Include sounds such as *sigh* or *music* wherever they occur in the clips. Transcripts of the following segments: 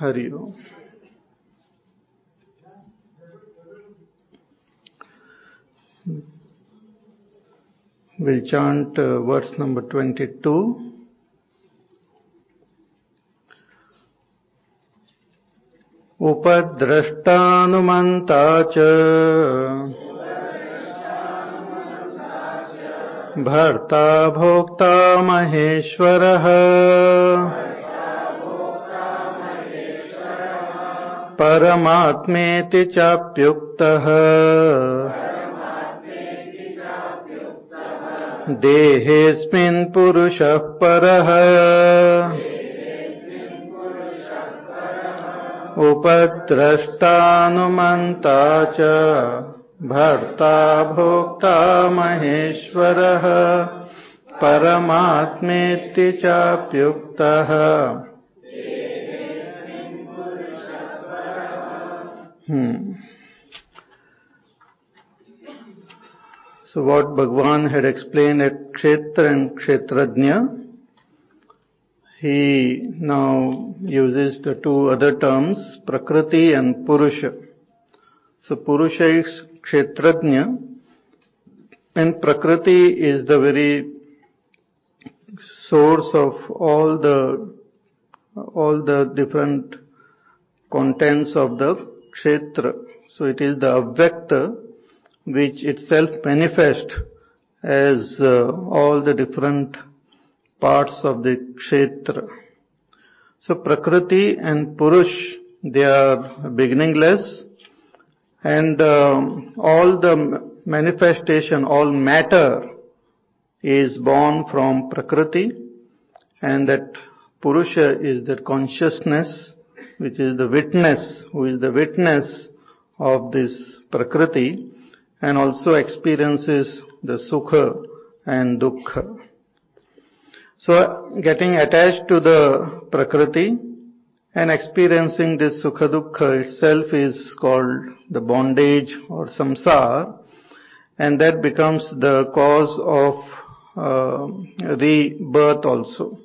Hariom will chant verse number twenty two उपद्रष्टानुमन्ता च। भर्ता भोक्ता महेश्वरः। परमात्मेति चाप्युक्तः। देहेऽस्मिन् पुरुषः परः। उपद्रष्टानुमन्ता च भर्ता भोक्ता महेश्वरः। परमात्मेति चाप्युक्तः Hmm. So what Bhagwan had explained at Kshetra and Kshetrajna, he now uses the two other terms, Prakriti and Purusha. So Purusha is Kshetrajna and Prakriti is the very source of all the all the different contents of the kshetra. So it is the avyakta which itself manifests as uh, all the different parts of the kshetra. So Prakriti and Purush, they are beginningless and um, all the manifestation, all matter is born from Prakriti and that Purusha is the consciousness which is the witness, who is the witness of this Prakriti and also experiences the Sukha and Dukkha. So getting attached to the Prakriti and experiencing this Sukha Dukkha itself is called the bondage or samsara and that becomes the cause of uh, rebirth also.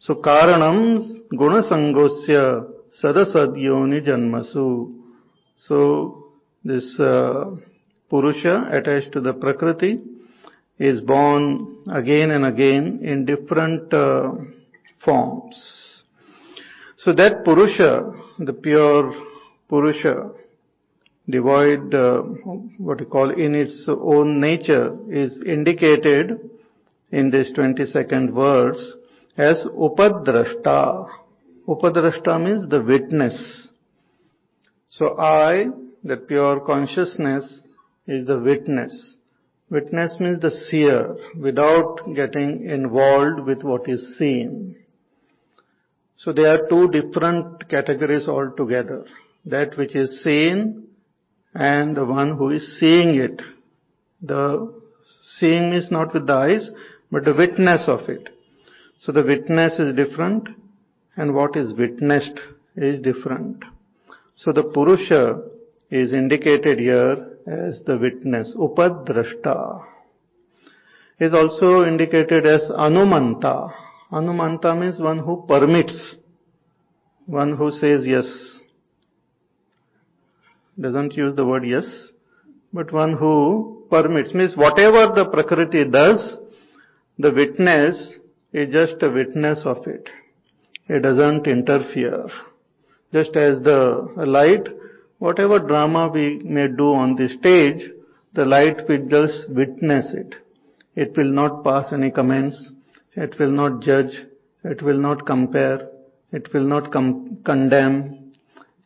So karanam gunasangosya sadasadyoni janmasu. So this uh, Purusha attached to the Prakriti is born again and again in different uh, forms. So that Purusha, the pure Purusha, devoid, uh, what you call in its own nature, is indicated in this 22nd verse as Upadrashta. Upadrashta means the witness. So I, the pure consciousness, is the witness. Witness means the seer without getting involved with what is seen. So there are two different categories altogether. That which is seen and the one who is seeing it. The seeing is not with the eyes, but the witness of it. So the witness is different and what is witnessed is different. So the Purusha is indicated here as the witness, Upadrashta. Is also indicated as Anumanta. Anumanta means one who permits, one who says yes. Doesn't use the word yes, but one who permits, means whatever the Prakriti does, the witness is just a witness of it. It doesn't interfere. Just as the light, whatever drama we may do on the stage, the light will just witness it. It will not pass any comments. It will not judge. It will not compare. It will not condemn.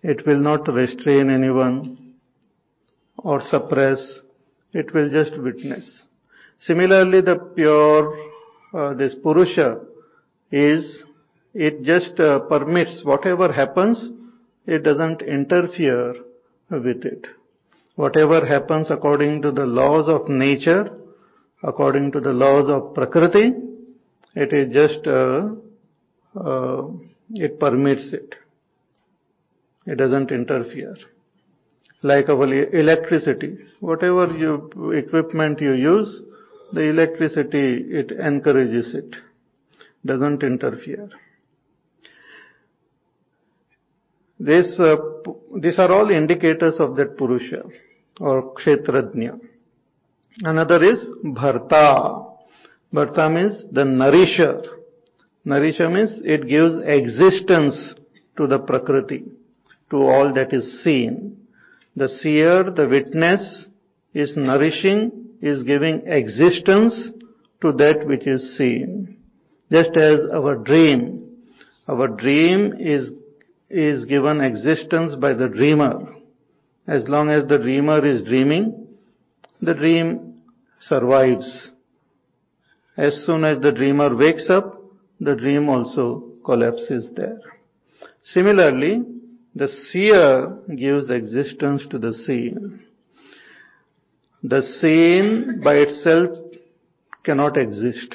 It will not restrain anyone or suppress. It will just witness. Similarly, the pure, uh, this Purusha is it just uh, permits whatever happens, it doesn't interfere with it. Whatever happens according to the laws of nature, according to the laws of Prakriti, it is just, uh, uh, it permits it. It doesn't interfere. Like our electricity, whatever you, equipment you use, the electricity, it encourages it, doesn't interfere. This, uh, these are all indicators of that Purusha or Kshetrajna. Another is Bharta. Bharta means the nourisher. Nourisher means it gives existence to the Prakriti, to all that is seen. The seer, the witness is nourishing, is giving existence to that which is seen. Just as our dream, our dream is, is given existence by the dreamer. As long as the dreamer is dreaming, the dream survives. As soon as the dreamer wakes up, the dream also collapses there. Similarly, the seer gives existence to the seen. The seen by itself cannot exist.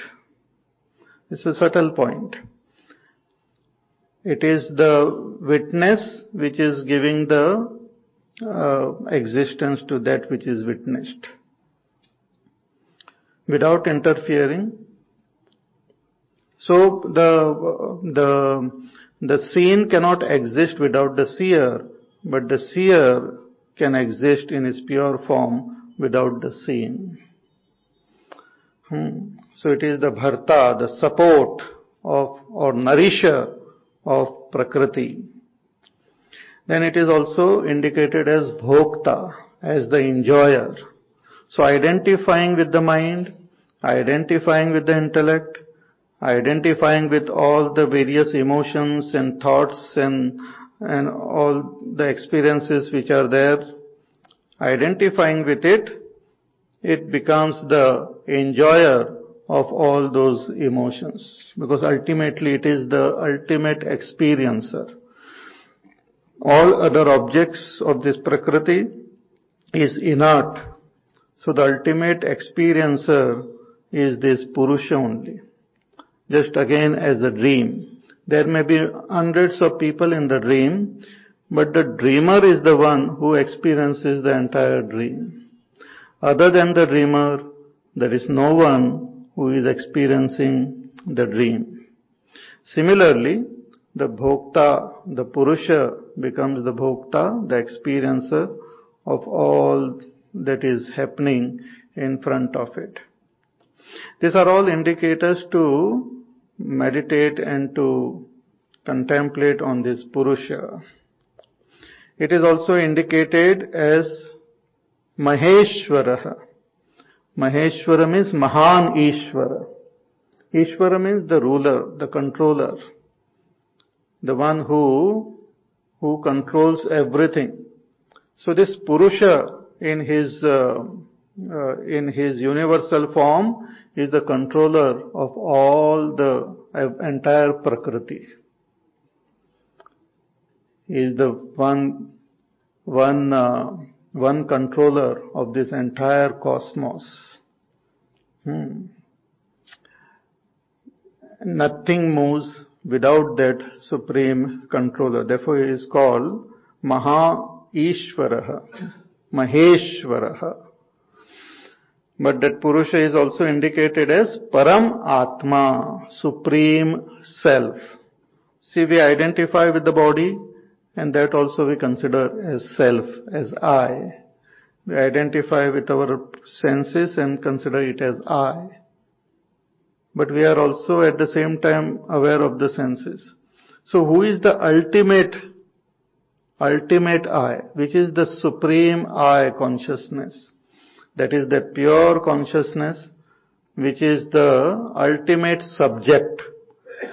It's a subtle point. It is the witness which is giving the uh, existence to that which is witnessed. Without interfering. So the, the, the seen cannot exist without the seer, but the seer can exist in its pure form without the seen. Hmm. So it is the bharta, the support of or nourisher of Prakriti. Then it is also indicated as bhokta, as the enjoyer. So identifying with the mind, identifying with the intellect, identifying with all the various emotions and thoughts and, and all the experiences which are there, identifying with it, it becomes the enjoyer of all those emotions because ultimately it is the ultimate experiencer. All other objects of this Prakriti is inert. So the ultimate experiencer is this Purusha only. Just again as a dream. There may be hundreds of people in the dream, but the dreamer is the one who experiences the entire dream. Other than the dreamer, there is no one who is experiencing the dream. Similarly, the bhokta, the purusha becomes the bhokta, the experiencer of all that is happening in front of it. These are all indicators to meditate and to contemplate on this Purusha. It is also indicated as Maheshwara. Maheshwara means Mahan Ishvara. Ishvara means the ruler, the controller, the one who, who controls everything. So this Purusha in his, uh, uh, in his universal form is the controller of all the uh, entire Prakriti. He is the one, one, uh, one controller of this entire cosmos. Hmm. Nothing moves without that supreme controller. Therefore he is called Maha Maheshvaraha. But that Purusha is also indicated as Param Atma, Supreme Self. See, we identify with the body and that also we consider as self, as I. We identify with our senses and consider it as I. But we are also at the same time aware of the senses. So who is the ultimate, ultimate I, which is the supreme I consciousness? That is the pure consciousness which is the ultimate subject.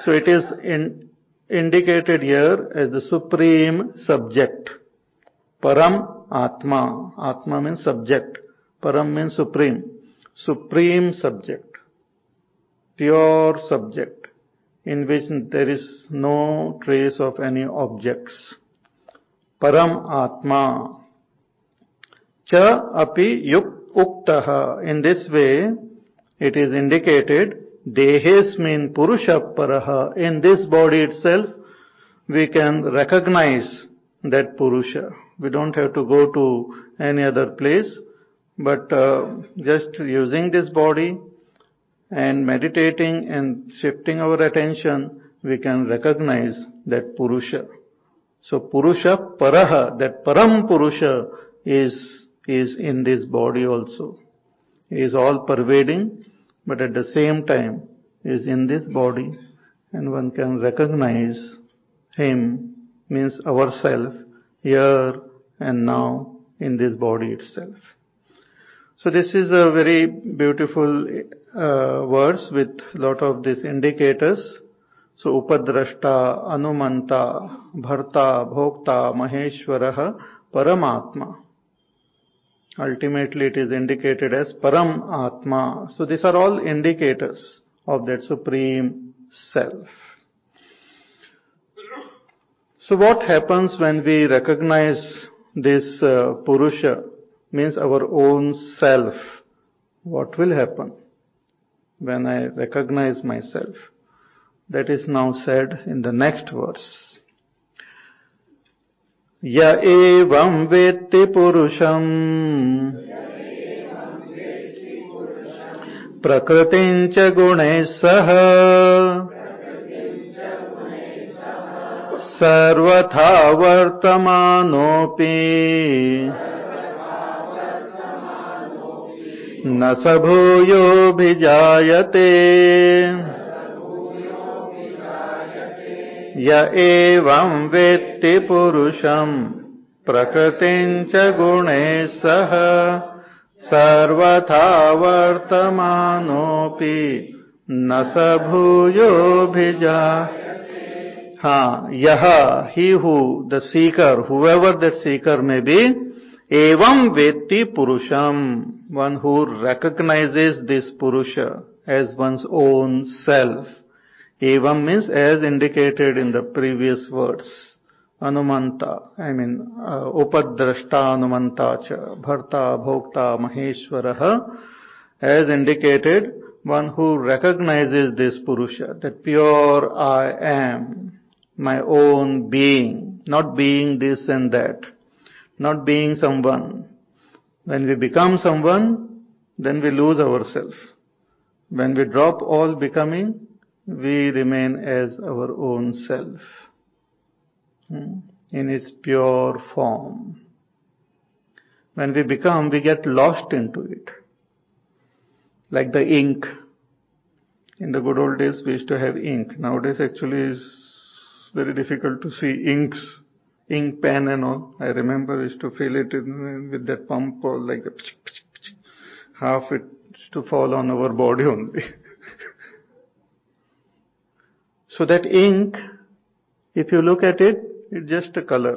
So it is in, indicated here as the supreme subject. Param Atma. Atma means subject. Param means supreme. Supreme subject. Pure subject in which there is no trace of any objects. Param Atma. Cha api yuk uktaha. In this way, it is indicated, dehesmin purusha paraha. In this body itself, we can recognize that purusha. We don't have to go to any other place, but uh, just using this body and meditating and shifting our attention, we can recognize that purusha So Purusha Paraha, that Param Purusha is, is in this body also. He is all pervading, but at the same time is in this body and one can recognize him means ourself here and now in this body itself. So this is a very beautiful uh, verse with lot of these indicators. So upadrashta, anumanta, bharta, bhokta, maheshwaraha, paramatma. Ultimately it is indicated as param atma. So these are all indicators of that supreme self. So what happens when we recognize this uh, Purusha, means our own self? What will happen when I recognize myself? That is now said in the next verse. Ya evam vetti purusham प्रकृतिं च गुणैः सह सर्वथा वर्तमानोऽपि। न स भूयोऽभिजायते य एवं वेत्ति पुरुषम् गुणैः सह सर्वथा न स भूयोऽभिजा। हाँ यह ही who the seeker whoever that seeker may be एवं वेत्ति पुरुषम। One who recognizes this purusha as one's own self evam means as indicated in the previous words anumanta i mean uh, upadrashta anumanta cha bharta bhokta maheshwarah as indicated one who recognizes this purusha that pure i am my own being, not being this and that, not being someone. When we become someone, then we lose ourselves. When we drop all becoming, we remain as our own self hmm, in its pure form. When we become, we get lost into it. Like the ink. In the good old days, we used to have ink. Nowadays, actually, is very difficult to see inks, ink pen and all. I remember used to fill it in, with that pump or like a half it used to fall on our body only. *laughs* so that ink, if you look at it, it's just a color.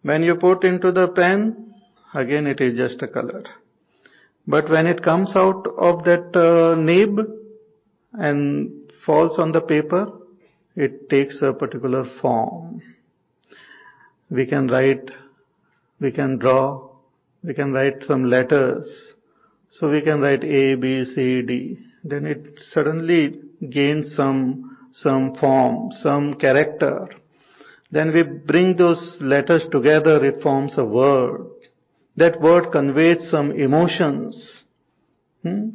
When you put into the pen, again it is just a color. But when it comes out of that uh, nib and falls on the paper, it takes a particular form. We can write, we can draw, we can write some letters. So we can write A, B, C, D. Then it suddenly gains some, some form, some character. Then we bring those letters together, it forms a word. That word conveys some emotions. Hmm?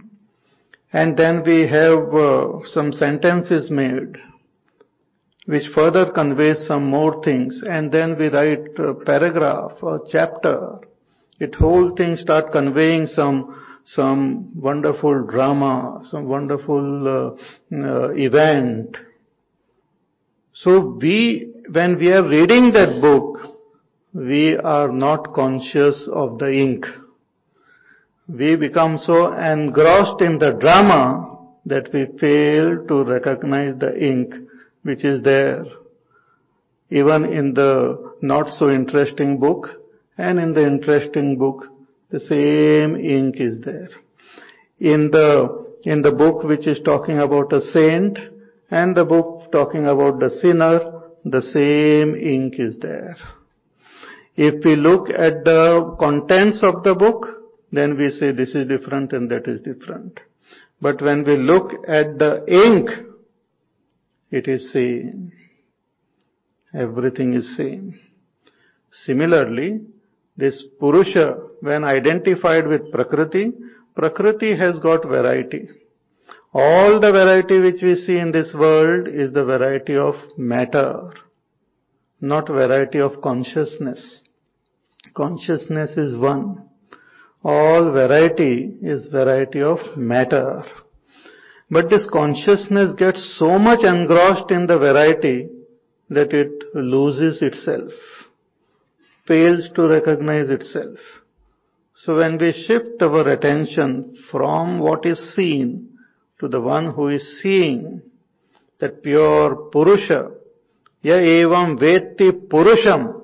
And then we have uh, some sentences made which further conveys some more things and then we write a paragraph or chapter. It whole thing start conveying some some wonderful drama, some wonderful uh, uh, event. So we, when we are reading that book, we are not conscious of the ink. We become so engrossed in the drama that we fail to recognize the ink which is there even in the not so interesting book and in the interesting book the same ink is there. In the, in the book which is talking about a saint and the book talking about the sinner, the same ink is there. If we look at the contents of the book, then we say this is different and that is different. But when we look at the ink it is same. Everything is same. Similarly, this Purusha, when identified with Prakriti, Prakriti has got variety. All the variety which we see in this world is the variety of matter. not variety of consciousness. Consciousness is one. All variety is variety of matter. But this consciousness gets so much engrossed in the variety that it loses itself, fails to recognize itself. So when we shift our attention from what is seen to the one who is seeing, that pure Purusha, ya evam vetti Purusham,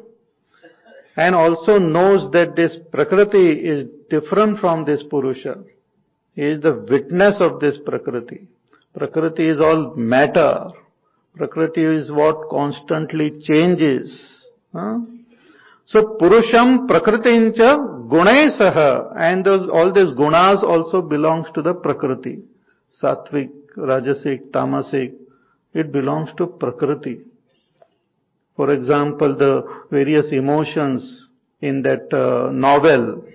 and also knows that this Prakriti is different from this Purusha. He is the witness of this Prakriti. Prakriti is all matter. Prakriti is what constantly changes. Huh? So Purusham Prakritincha Gunaisaha and those, all these gunas also belongs to the Prakriti. Sattvic, Rajasic, Tamasic, it belongs to Prakriti. For example, the various emotions in that uh, novel,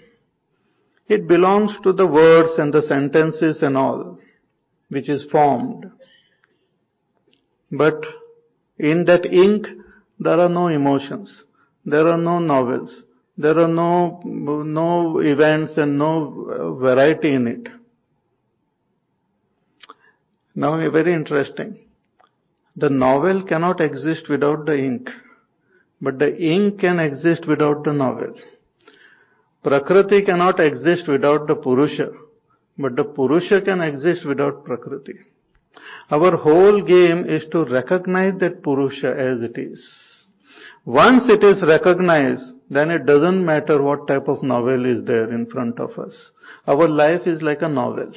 it belongs to the words and the sentences and all, which is formed. But in that ink, there are no emotions. There are no novels. There are no, no events and no uh, variety in it. Now, very interesting. The novel cannot exist without the ink, but the ink can exist without the novel. Prakriti cannot exist without the Purusha, but the Purusha can exist without Prakriti. Our whole game is to recognize that Purusha as it is. Once it is recognized, then it doesn't matter what type of novel is there in front of us. Our life is like a novel.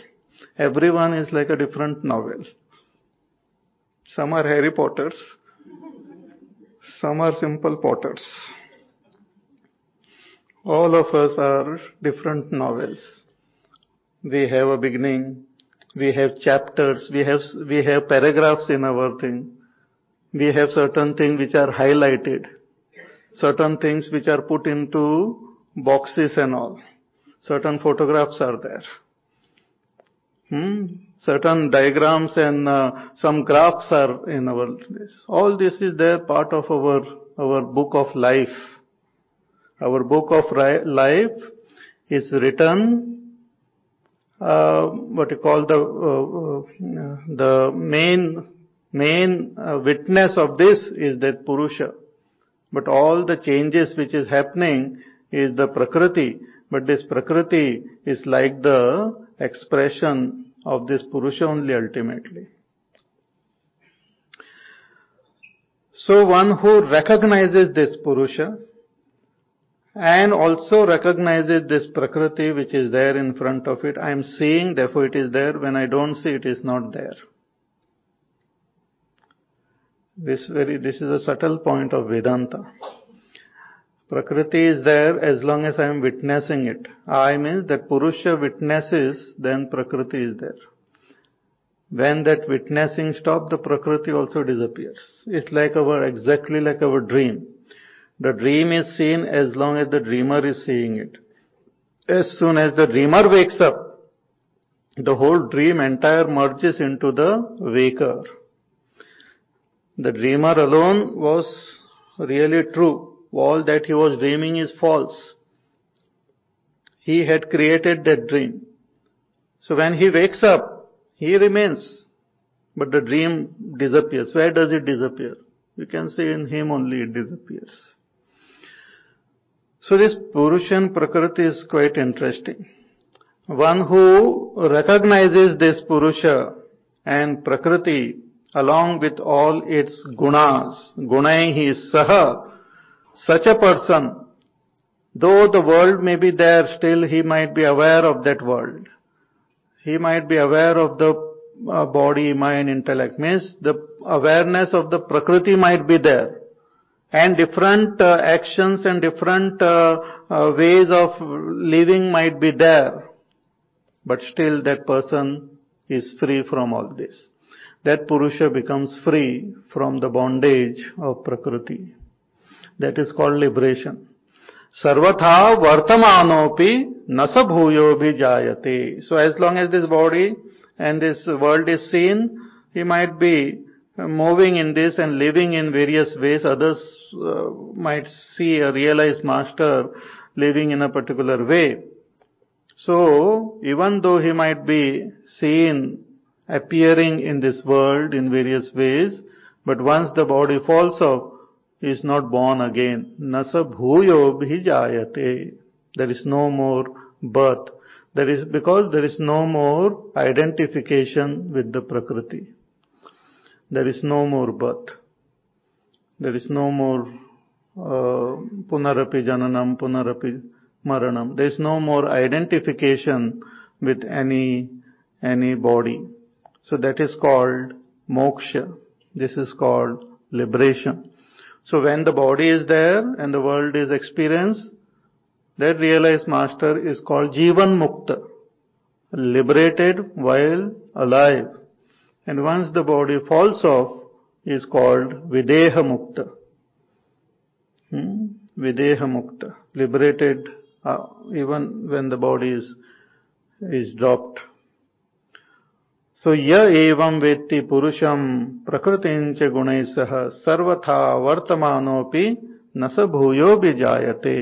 Everyone is like a different novel. Some are Harry Potters. Some are simple Potters. All of us are different novels. We have a beginning. We have chapters. We have, we have paragraphs in our thing. We have certain things which are highlighted. Certain things which are put into boxes and all. Certain photographs are there. Hmm? Certain diagrams and uh, some graphs are in our this. All this is there part of our our book of life. Our book of life is written. Uh, what you call the uh, the main main uh, witness of this is that Purusha. But all the changes which is happening is the Prakriti. But this Prakriti is like the expression of this Purusha only ultimately. So one who recognizes this Purusha and also recognizes this Prakriti which is there in front of it. I am seeing, therefore it is there. When I don't see, it is not there. This very, this is a subtle point of Vedanta. Prakriti is there as long as I am witnessing it. I means that Purusha witnesses, then Prakriti is there. When that witnessing stops, the Prakriti also disappears. It's like our, exactly like our dream. The dream is seen as long as the dreamer is seeing it. As soon as the dreamer wakes up, the whole dream entire merges into the waker. The dreamer alone was really true all that he was dreaming is false. He had created that dream. So when he wakes up, he remains, but the dream disappears. Where does it disappear? You can say in him only it disappears. So this Purushan Prakriti is quite interesting. One who recognizes this Purusha and Prakriti along with all its gunas, gunai saha, such a person, though the world may be there, still he might be aware of that world. He might be aware of the uh, body, mind, intellect. Means the awareness of the Prakriti might be there. And different uh, actions and different uh, uh ways of living might be there. But still that person is free from all this. That Purusha becomes free from the bondage of Prakriti. That is called liberation. Sarvatha vartamanopi nasa bhuyo jayate. So as long as this body and this world is seen, he might be moving in this and living in various ways. Others uh, might see a realized master living in a particular way. So, even though he might be seen appearing in this world in various ways, but once the body falls off, he is not born again. Nasa bhuyo bhijayate. There is no more birth. There is, because there is no more identification with the Prakriti. There is no more birth. There is no more uh, punarapi jananam, punarapi maranam. There is no more identification with any, any body. So that is called moksha. This is called liberation. So when the body is there and the world is experienced, that realized master is called Jivan Mukta, liberated while alive. And once the body falls off, is called Videha Mukta. Hmm? Videha Mukta, liberated uh, even when the body is, is dropped. So य एवं वेत्ति पुरुषम प्रकृति गुण सह सर्वथा वर्तमानोपि न स भूयो भी जायते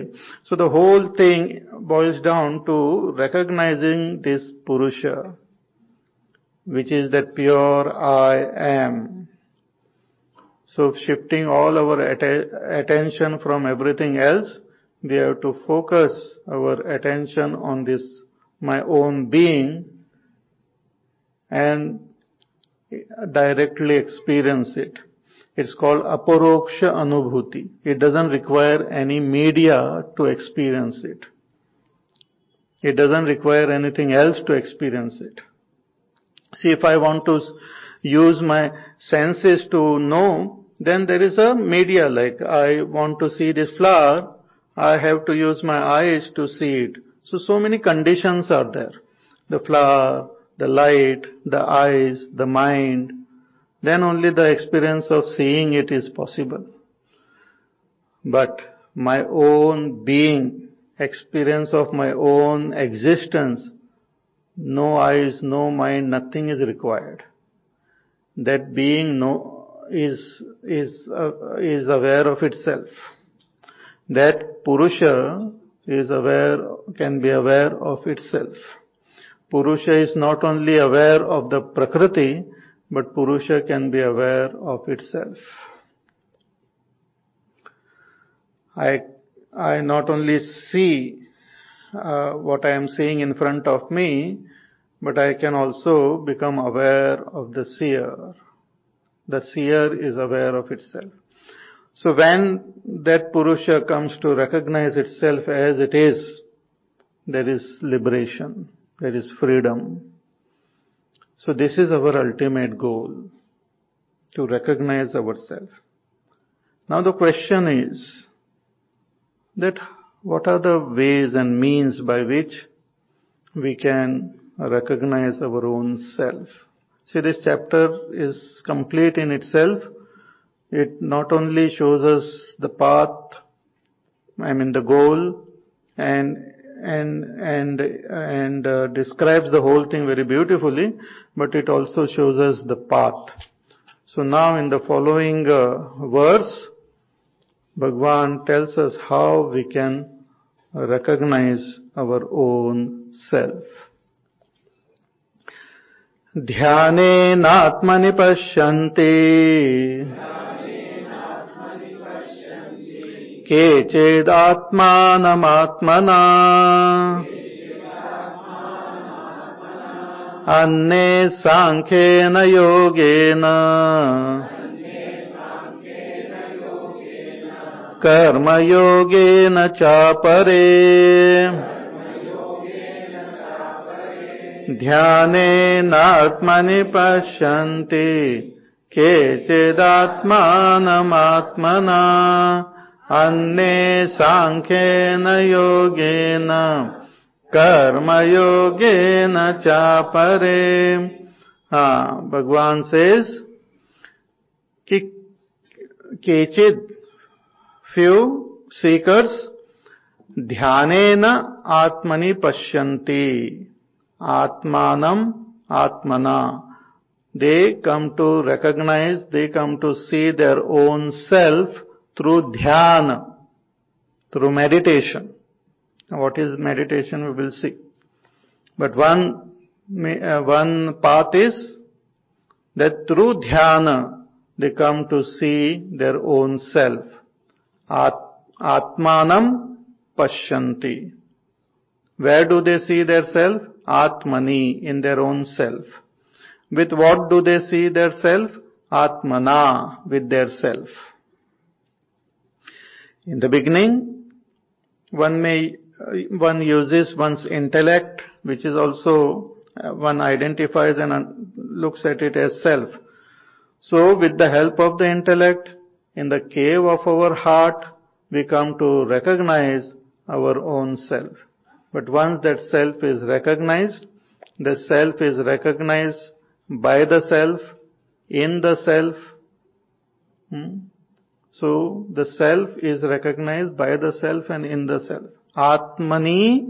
so the whole thing boils down to recognizing this purusha which is that pure I am so shifting all our attention from everything else we have to focus our attention on this my own being and directly experience it. It's called aparoksha anubhuti. It doesn't require any media to experience it. It doesn't require anything else to experience it. See, if I want to use my senses to know, then there is a media like I want to see this flower, I have to use my eyes to see it. So, so many conditions are there. The flower, the light, the eyes, the mind, then only the experience of seeing it is possible. But my own being, experience of my own existence, no eyes, no mind, nothing is required. That being no, is, is, uh, is aware of itself. That Purusha is aware, can be aware of itself. Purusha is not only aware of the Prakriti, but Purusha can be aware of itself. I, I not only see uh, what I am seeing in front of me, but I can also become aware of the seer. The seer is aware of itself. So when that Purusha comes to recognize itself as it is, there is liberation, there is freedom. So this is our ultimate goal, to recognize ourselves. Now the question is that what are the ways and means by which we can recognize our own self? See, this chapter is complete in itself. It not only shows us the path, I mean the goal, and and and and uh, describes the whole thing very beautifully, but it also shows us the path. So now in the following uh, verse, Bhagwan tells us how we can recognize our own self. ध्यानेनात्मनि पश्यन्ति केचिदात्मानमात्मना अन्ये साङ्ख्येन योगेन। कर्मयोगेन चापरे। ध्यानेनात्मनि पश्यन्ति केचिदात्मानमात्मना अन्ये साङ्ख्येन योगेन कर्मयोगेन चापरे। हाँ भगवान सेज कि केचिद फ्यू सीकर्स ध्यानेन आत्मनि पश्यन्ति। आत्मानम आत्मना। They come to recognize, they come to see their own self through dhyana, through meditation. What is meditation we will see. But one, uh, one path is that through dhyana they come to see their own self. At, atmanam pashyanti. Where do they see their self? Atmani, in their own self. With what do they see their self? Atmana, with their self. In the beginning, one may, one uses one's intellect, which is also, uh, one identifies and looks at it as self. So with the help of the intellect, in the cave of our heart, we come to recognize our own self. But once that self is recognized, the self is recognized by the self, in the self. Hmm? So the self is recognized by the self and in the self. Atmani,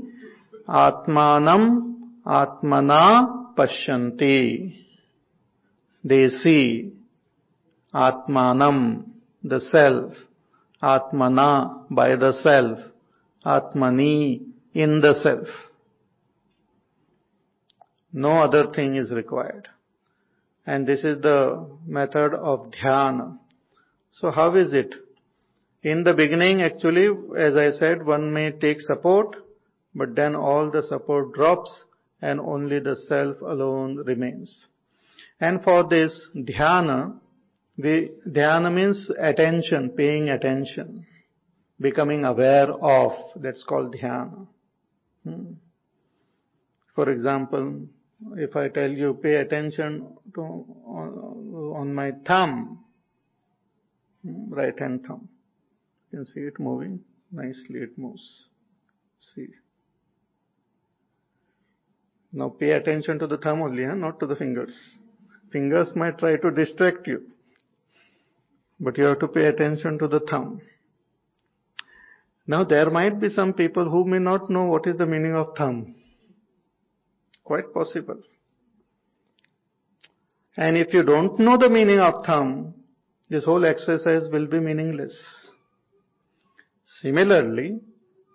Atmanam, Atmana Pashyanti. They see Atmanam, the self, Atmana by the self, Atmani in the self. No other thing is required. And this is the method of dhyana. So how is it? In the beginning, actually, as I said, one may take support, but then all the support drops and only the self alone remains. And for this dhyana, the dhyana means attention, paying attention, becoming aware of, that's called dhyana. Hmm. For example, if I tell you pay attention to on, on my thumb, right hand thumb, you can see it moving nicely. It moves. See. Now pay attention to the thumb only, huh? not to the fingers. Fingers might try to distract you, but you have to pay attention to the thumb. Now there might be some people who may not know what is the meaning of thumb. Quite possible. And if you don't know the meaning of thumb, this whole exercise will be meaningless. Similarly,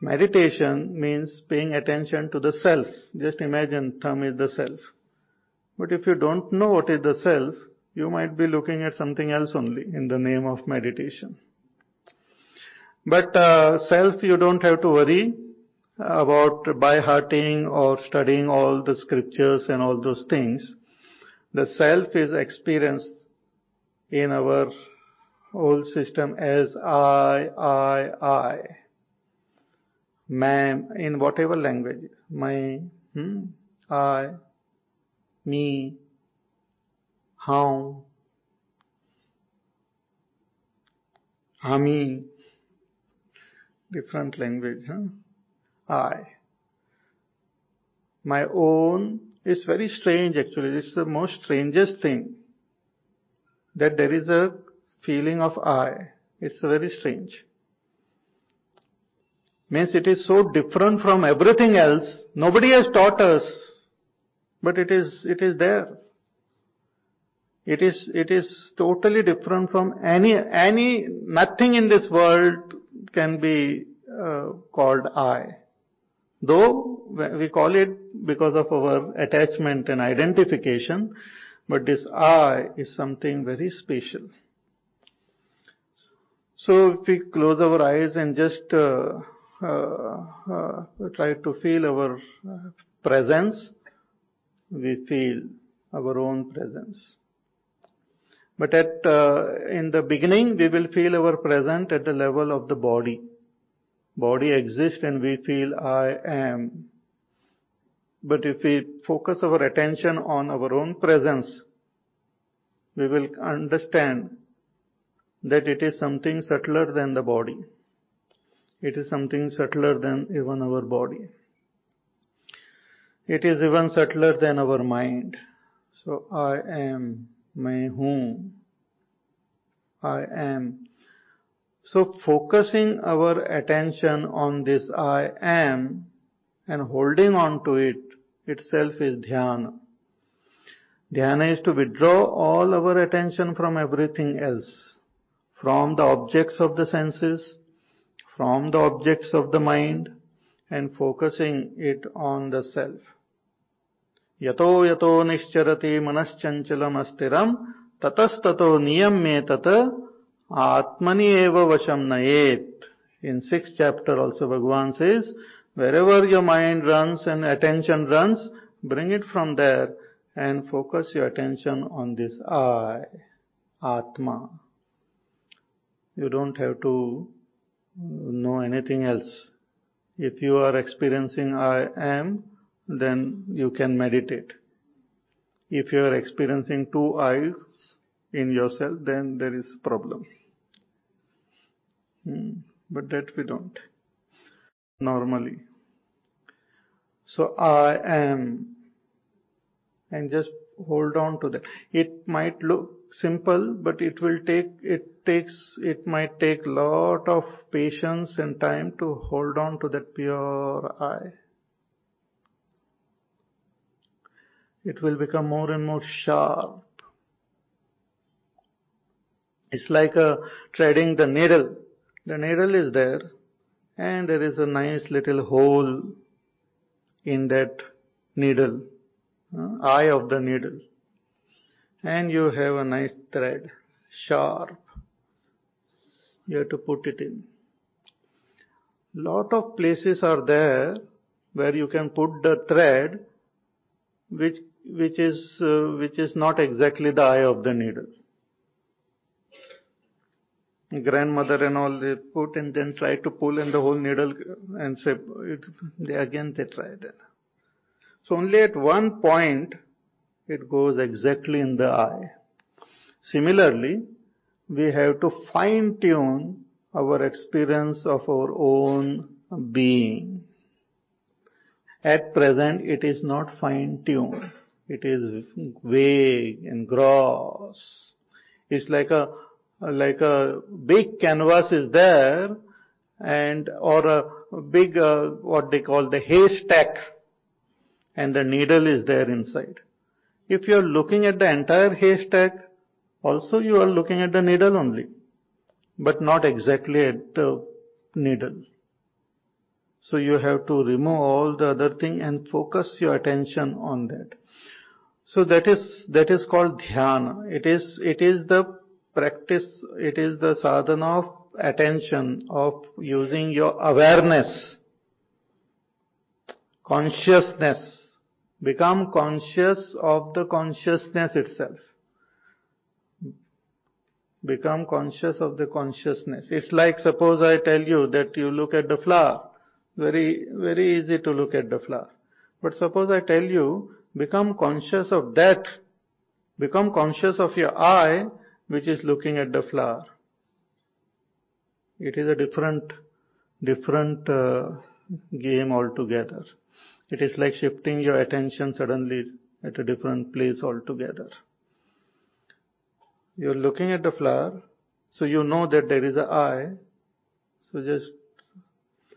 meditation means paying attention to the self. Just imagine thumb is the self. But if you don't know what is the self, you might be looking at something else only in the name of meditation. But uh, self, you don't have to worry about by hearting or studying all the scriptures and all those things. The self is experienced in our whole system as I, I, I. Man, in whatever language, my, hmm, I, me, how, Ami, different language, huh? I. My own is very strange actually. It's the most strangest thing that there is a feeling of I. It's very strange. Means it is so different from everything else. Nobody has taught us, but it is, it is there. It is, it is totally different from any, any, nothing in this world can be uh, called I. Though we call it because of our attachment and identification, but this I is something very special. So if we close our eyes and just uh, uh, uh, try to feel our presence, we feel our own presence. But at uh, in the beginning, we will feel our presence at the level of the body. Body exists and we feel I am. But if we focus our attention on our own presence, we will understand that it is something subtler than the body. It is something subtler than even our body. It is even subtler than our mind. So I am, my whom, I am. So focusing our attention on this I am and holding on to it itself is dhyana. Dhyana is to withdraw all our attention from everything else, from the objects of the senses, from the objects of the mind, and focusing it on the self. Yato yato nischarati manaschanchalam astiram tatastato niyamye tata atmani eva vasham nayet. In sixth chapter also Bhagavan says, wherever your mind runs and attention runs, bring it from there and focus your attention on this I, Atma. You don't have to know anything else. If you are experiencing I am, then you can meditate. If you are experiencing two eyes in yourself, then there is problem. Hmm. But that we don't. Normally. So I am. And just hold on to that. It might look simple, but it will take, it takes, it might take lot of patience and time to hold on to that pure I. It will become more and more sharp. It's like a treading the needle. The needle is there and there is a nice little hole in that needle, uh, eye of the needle. And you have a nice thread, sharp. You have to put it in. Lot of places are there where you can put the thread which which is uh, which is not exactly the eye of the needle grandmother and all they put and then try to pull in the whole needle and say it, they again they tried it. So only at one point it goes exactly in the eye. Similarly, we have to fine tune our experience of our own being. At present, it is not fine tuned. It is vague and gross. It's like a like a big canvas is there and or a big uh, what they call the haystack and the needle is there inside. If you are looking at the entire haystack, also you are looking at the needle only, but not exactly at the needle. So you have to remove all the other thing and focus your attention on that. So that is, that is called dhyana. It is, it is the practice, it is the sadhana of attention, of using your awareness, consciousness. Become conscious of the consciousness itself. Become conscious of the consciousness. It's like suppose I tell you that you look at the flower. Very, very easy to look at the flower. But suppose I tell you, become conscious of that. Become conscious of your eye which is looking at the flower. It is a different, different uh, game altogether. It is like shifting your attention suddenly at a different place altogether. You're looking at the flower, so you know that there is an eye. So just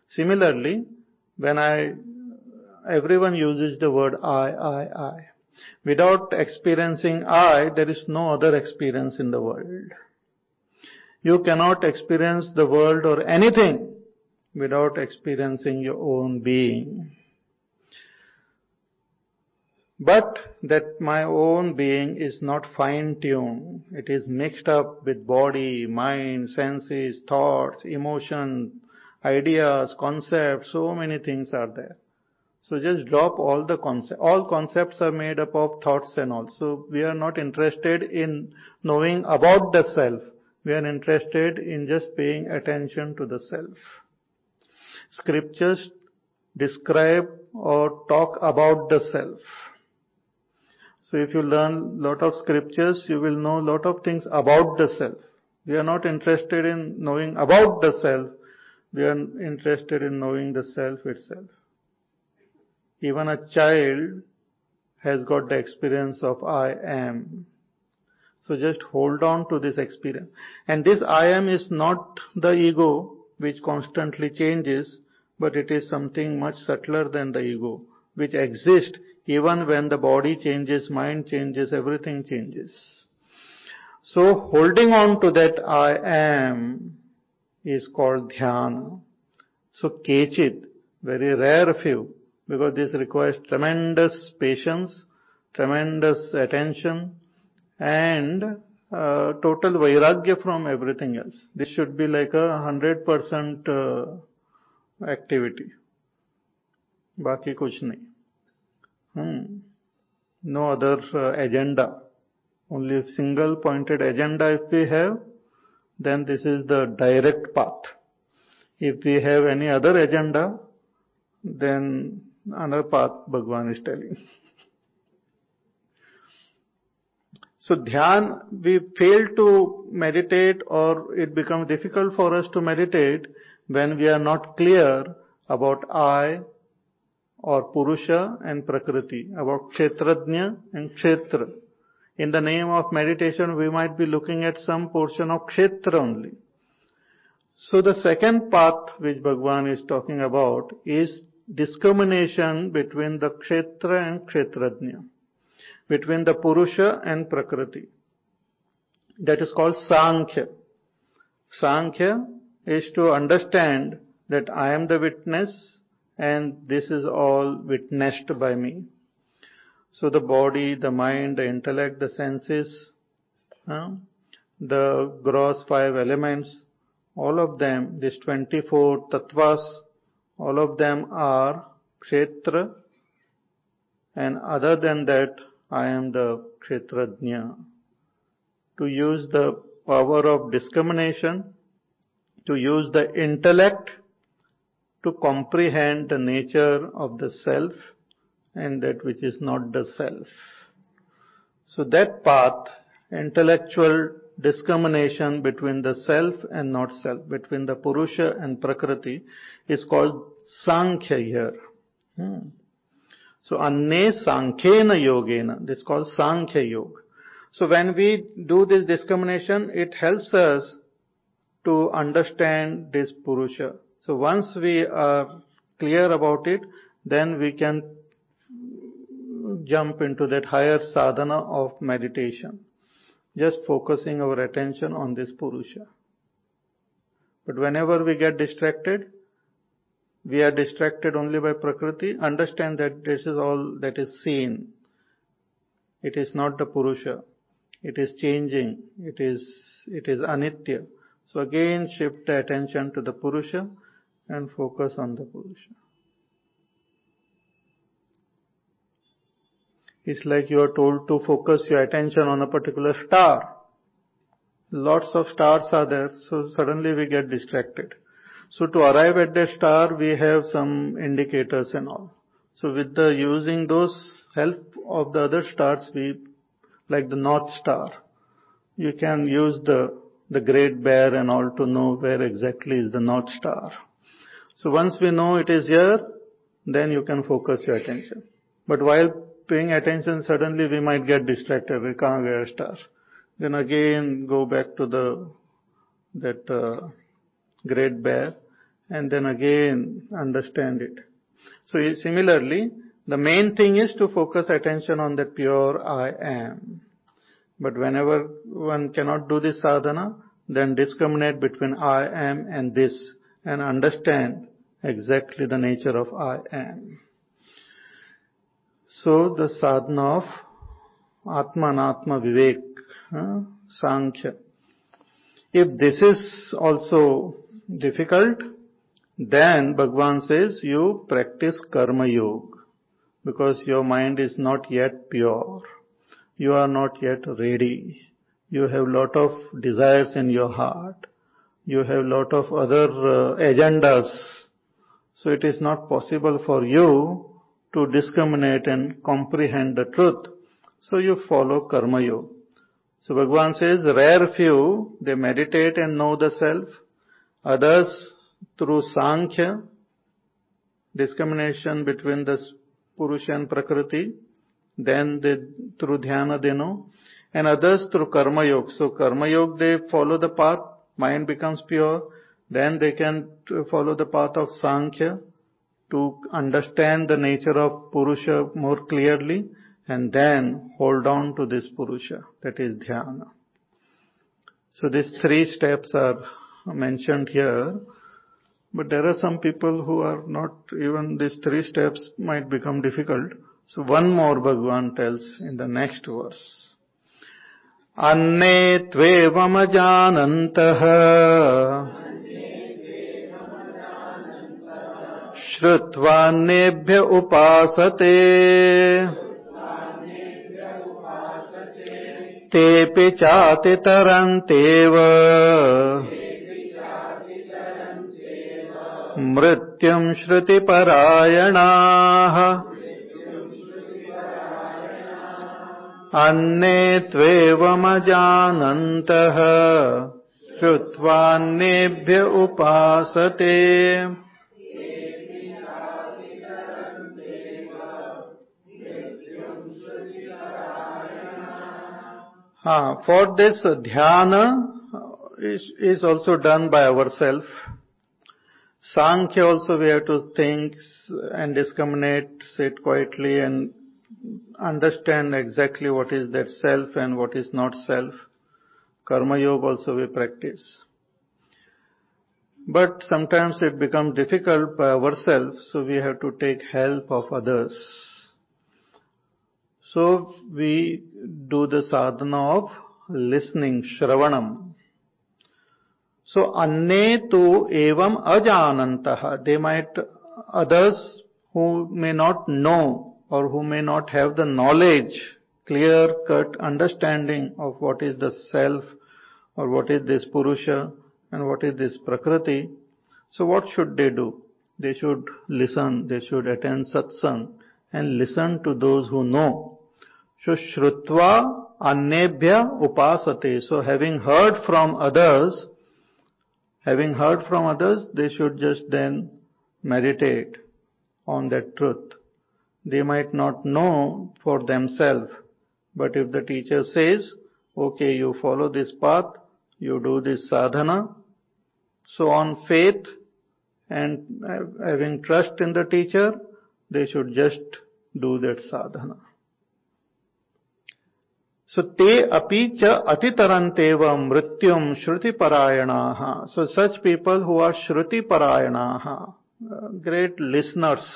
similarly, when I, everyone uses the word I, I, I. Without experiencing I, there is no other experience in the world. You cannot experience the world or anything without experiencing your own being. But that my own being is not fine tuned. It is mixed up with body, mind, senses, thoughts, emotion, ideas, concepts, so many things are there. So just drop all the concepts. All concepts are made up of thoughts and all. So we are not interested in knowing about the self. We are interested in just paying attention to the self. Scriptures describe or talk about the self. So if you learn lot of scriptures, you will know lot of things about the self. We are not interested in knowing about the self. We are interested in knowing the self itself. Even a child has got the experience of I am. So just hold on to this experience. And this I am is not the ego which constantly changes, but it is something much subtler than the ego, which exists even when the body changes, mind changes, everything changes. So holding on to that I am is called dhyana. So kechit, very rare few, because this requires tremendous patience, tremendous attention, and uh, total vairagya from everything else. This should be like a hundred percent uh, activity. बाकी कुछ नहीं hmm. no other uh, agenda only single pointed agenda if we have then this is the direct path if we have any other agenda then another path bhagwan is telling so dhyan we fail to meditate or it becomes difficult for us to meditate when we are not clear about i or Purusha and Prakriti, about Kshetrajna and Kshetra. In the name of meditation, we might be looking at some portion of Kshetra only. So the second path which Bhagwan is talking about is discrimination between the Kshetra and Kshetrajna, between the Purusha and Prakriti. That is called Sankhya. Sankhya is to understand that I am the witness and this is all witnessed by me. So the body, the mind, the intellect, the senses, uh, the gross five elements, all of them, these 24 tattvas, all of them are kshetra, and other than that, I am the kshetrajna. To use the power of discrimination, to use the intellect, to comprehend the nature of the self and that which is not the self. So that path, intellectual discrimination between the self and not self, between the Purusha and Prakriti is called Sankhya here. Hmm. So Anne Sankhyena Yogena, this is called Sankhya Yoga. So when we do this discrimination, it helps us to understand this Purusha. So once we are clear about it, then we can jump into that higher sadhana of meditation. Just focusing our attention on this Purusha. But whenever we get distracted, we are distracted only by Prakriti. Understand that this is all that is seen. It is not the Purusha. It is changing. It is, it is Anitya. So again shift the attention to the Purusha and focus on the Purusha. It's like you are told to focus your attention on a particular star. Lots of stars are there, so suddenly we get distracted. So to arrive at the star, we have some indicators and all. So with the using those help of the other stars, we, like the North Star, you can use the, the Great Bear and all to know where exactly is the North Star. So once we know it is here, then you can focus your attention. But while paying attention, suddenly we might get distracted. We can't get a star. Then again go back to the that uh, great bear, and then again understand it. So similarly, the main thing is to focus attention on that pure I am. But whenever one cannot do this sadhana, then discriminate between I am and this and understand exactly the nature of I am. So the sadhana of Atma and Atma Vivek, uh, Sankhya. If this is also difficult, then Bhagwan says you practice Karma Yoga because your mind is not yet pure. You are not yet ready. You have lot of desires in your heart you have lot of other uh, agendas. So it is not possible for you to discriminate and comprehend the truth. So you follow karma yoga. So Bhagavan says, rare few, they meditate and know the self. Others through Sankhya, discrimination between the Purusha and Prakriti. Then they, through Dhyana they know. And others through Karma Yoga. So Karma Yoga they follow the path mind becomes pure, then they can follow the path of Sankhya, to understand the nature of Purusha more clearly and then hold on to this Purusha, that is dhyana. So these three steps are mentioned here, but there are some people who are not, even these three steps might become difficult. So one more Bhagavan tells in the next verse. अन्ने त्वेवमजानन्तः श्रुत्वान्येभ्य उपासते। तेऽपि चातितरन्तेव मृत्युम् श्रुतिपरायणाः। अन्ये त्वेवमजानन्तः। श्रुत्वान्येभ्य उपासते Uh, for this dhyana is, is also done by ourselves. Sankhya also we have to think and discriminate, sit quietly and understand exactly what is that self and what is not self. Karma Yoga also we practice. But sometimes it becomes difficult by ourselves, so we have to take help of others. So we do the sadhana of listening, shravanam. So anne tu evam ajanantah. They might, others who may not know or who may not have the knowledge, clear cut understanding of what is the self or what is this Purusha and what is this Prakriti. So what should they do? They should listen, they should attend satsang and listen to those who know so Shrutva Annebhya Upasate. So having heard from others, having heard from others, they should just then meditate on that truth. They might not know for themselves, but if the teacher says, okay, you follow this path, you do this sadhana, so on faith and having trust in the teacher, they should just do that sadhana. सो ते अपि च अतितरन्तेव मृत्युम् श्रुतिपरायणाः so such people who are श्रुतिपरायणाः great listeners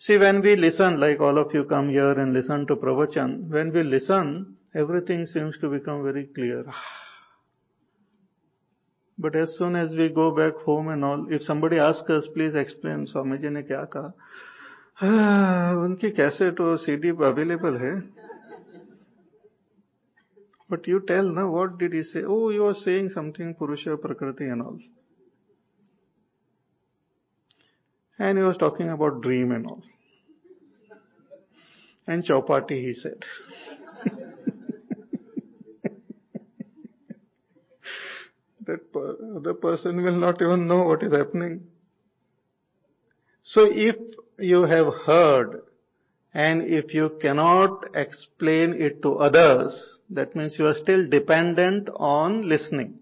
see when we listen like all of you come here and listen to pravachan when we listen everything seems to become very clear but as soon as we go back home and all if somebody ask please explain Swami ji ने क्या कहा उनकी कैसे तो C D available है but you tell, now what did he say? Oh, you are saying something Purusha, Prakriti and all. And he was talking about dream and all. And Chowpatty, he said. *laughs* that other person will not even know what is happening. So if you have heard and if you cannot explain it to others, that means you are still dependent on listening.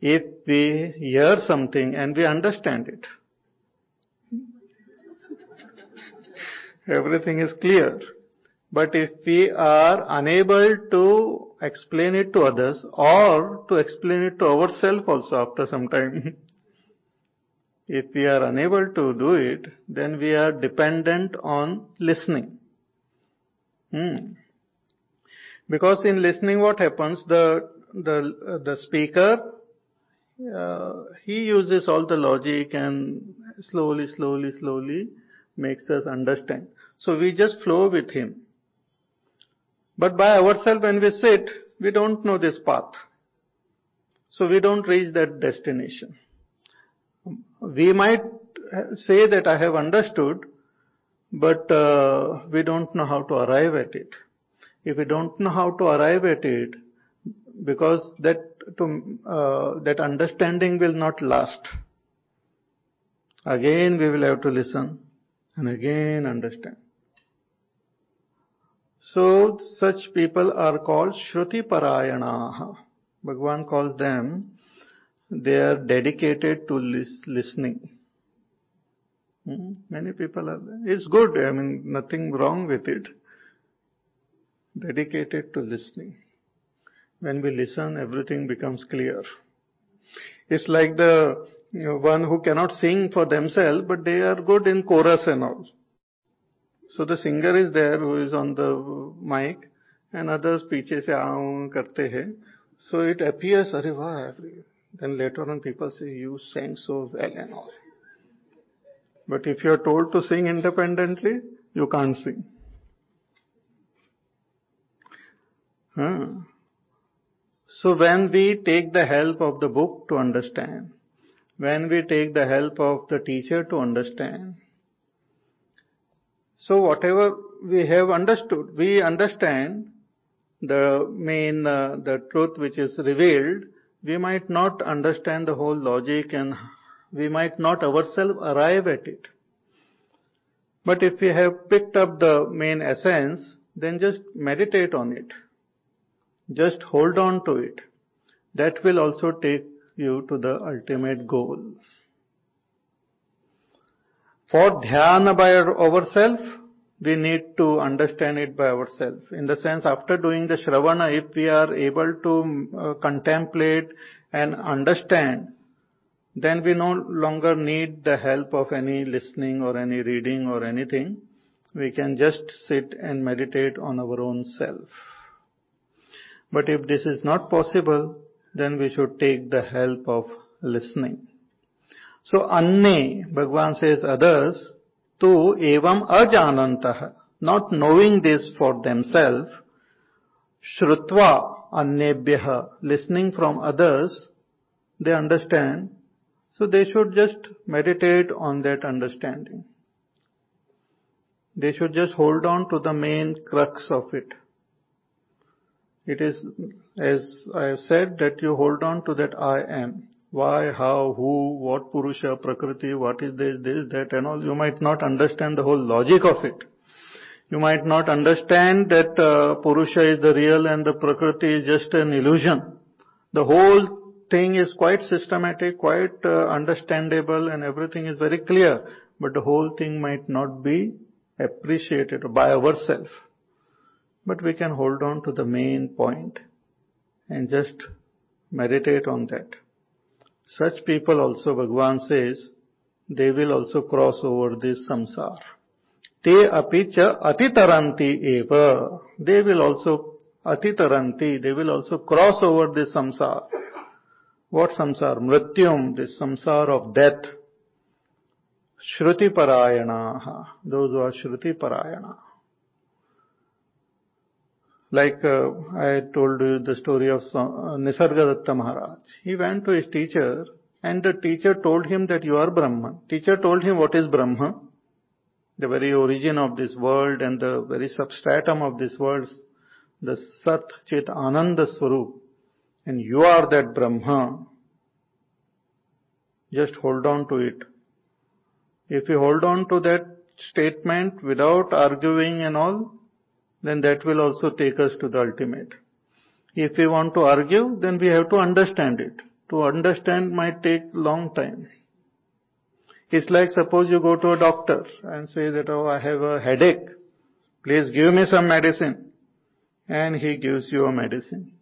If we hear something and we understand it, *laughs* everything is clear. But if we are unable to explain it to others or to explain it to ourselves also after some time, *laughs* if we are unable to do it, then we are dependent on listening. Hmm. Because in listening what happens, the, the, the speaker, uh, he uses all the logic and slowly, slowly, slowly makes us understand. So we just flow with him. But by ourselves when we sit, we don't know this path. So we don't reach that destination. We might say that I have understood, but uh, we don't know how to arrive at it if we don't know how to arrive at it, because that to, uh, that understanding will not last. Again we will have to listen and again understand. So such people are called Shruti Parayanaha. Bhagwan calls them, they are dedicated to lis- listening. Hmm? Many people are, it's good, I mean, nothing wrong with it. Dedicated to listening. When we listen, everything becomes clear. It's like the you know, one who cannot sing for themselves, but they are good in chorus and all. So the singer is there who is on the mic, and others speeches se aun karte hai. So it appears, arre wah, everywhere then later on people say, you sang so well and all. But if you are told to sing independently, you can't sing. Huh. So when we take the help of the book to understand, when we take the help of the teacher to understand, so whatever we have understood, we understand the main, uh, the truth which is revealed, we might not understand the whole logic and we might not ourselves arrive at it. But if we have picked up the main essence, then just meditate on it. Just hold on to it. That will also take you to the ultimate goal. For dhyana by ourselves, we need to understand it by ourselves. In the sense, after doing the shravana, if we are able to uh, contemplate and understand, then we no longer need the help of any listening or any reading or anything. We can just sit and meditate on our own self. But if this is not possible, then we should take the help of listening. So, anne, Bhagwan says others, to evam ajanantah, not knowing this for themselves, shrutva annebhyah, listening from others, they understand, so they should just meditate on that understanding. They should just hold on to the main crux of it. It is, as I have said, that you hold on to that I am why, how, who, what Purusha, Prakriti, what is this, this, that and all. You might not understand the whole logic of it. You might not understand that uh, Purusha is the real and the Prakriti is just an illusion. The whole thing is quite systematic, quite uh, understandable and everything is very clear. But the whole thing might not be appreciated by ourselves. But we can hold on to the main point and just meditate on that. Such people also, Bhagavan says, they will also cross over this samsara. Te apicha atitaranti eva. They will also atitaranti, they will also cross over this samsara. What samsara? Mrityum, this samsara of death. Shruti parayana. Those who are Shruti parayana. Like uh, I told you the story of Nisargadatta Maharaj. He went to his teacher and the teacher told him that you are Brahma. Teacher told him what is Brahma, the very origin of this world and the very substratum of this world, the Sat Chit Ananda Swarup. And you are that Brahma. Just hold on to it. If you hold on to that statement without arguing and all, then that will also take us to the ultimate. If we want to argue, then we have to understand it. To understand might take long time. It's like suppose you go to a doctor and say that, oh, I have a headache. Please give me some medicine. And he gives you a medicine.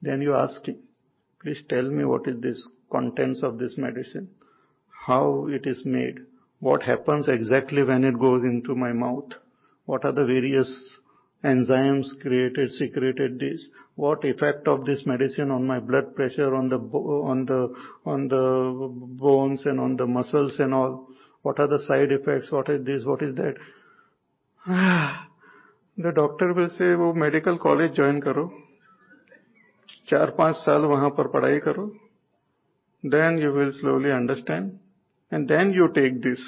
Then you ask him, please tell me what is this contents of this medicine, how it is made, what happens exactly when it goes into my mouth, what are the various enzymes created, secreted this, what effect of this medicine on my blood pressure, on the, on the, on the bones and on the muscles and all, what are the side effects, what is this, what is that. *sighs* the doctor will say वो medical college join करो चार पांच साल वहां पर पढ़ाई करो then you will slowly understand and then you take this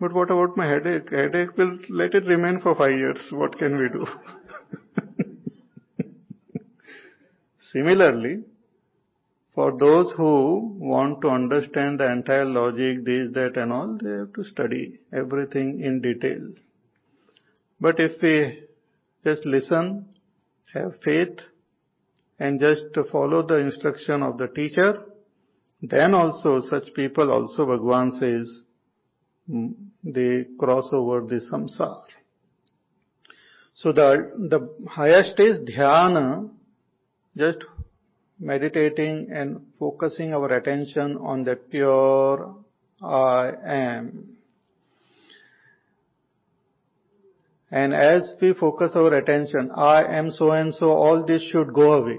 but what about my headache? Headache will let it remain for five years. What can we do? *laughs* Similarly, for those who want to understand the entire logic, this, that and all, they have to study everything in detail. But if we just listen, have faith, and just follow the instruction of the teacher, then also such people also Bhagwan says, Mm, they cross over the samsara. So the, the highest is dhyana, just meditating and focusing our attention on that pure I am. And as we focus our attention, I am so and so, all this should go away.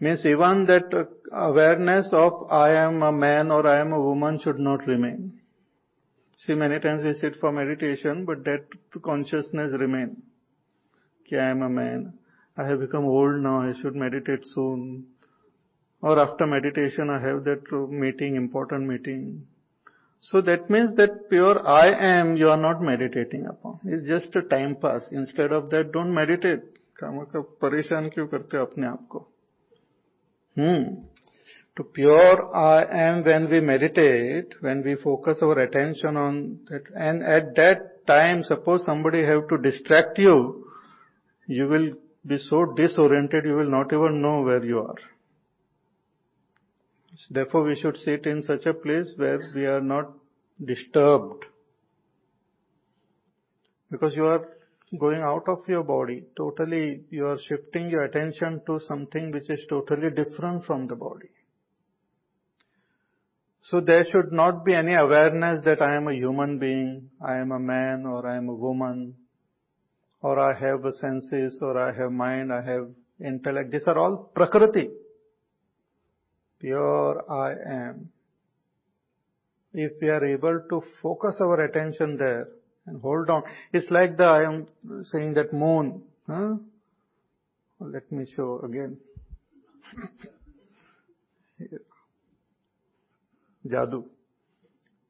Means even that awareness of I am a man or I am a woman should not remain. See, many times we sit for meditation, but that consciousness remain. I am a man. I have become old now. I should meditate soon. Or after meditation, I have that meeting, important meeting. So that means that pure I am you are not meditating upon. It's just a time pass. Instead of that, don't meditate. काम का परेशान क्यों करते हो अपने Hmm. To pure I am when we meditate, when we focus our attention on that, and at that time, suppose somebody have to distract you, you will be so disoriented, you will not even know where you are. Therefore, we should sit in such a place where we are not disturbed. Because you are going out of your body, totally you are shifting your attention to something which is totally different from the body. So there should not be any awareness that I am a human being, I am a man or I am a woman, or I have senses or I have mind, I have intellect. These are all prakriti. Pure I am. If we are able to focus our attention there and hold on, it's like the, I am saying that moon. Huh? Let me show again. *laughs* जादू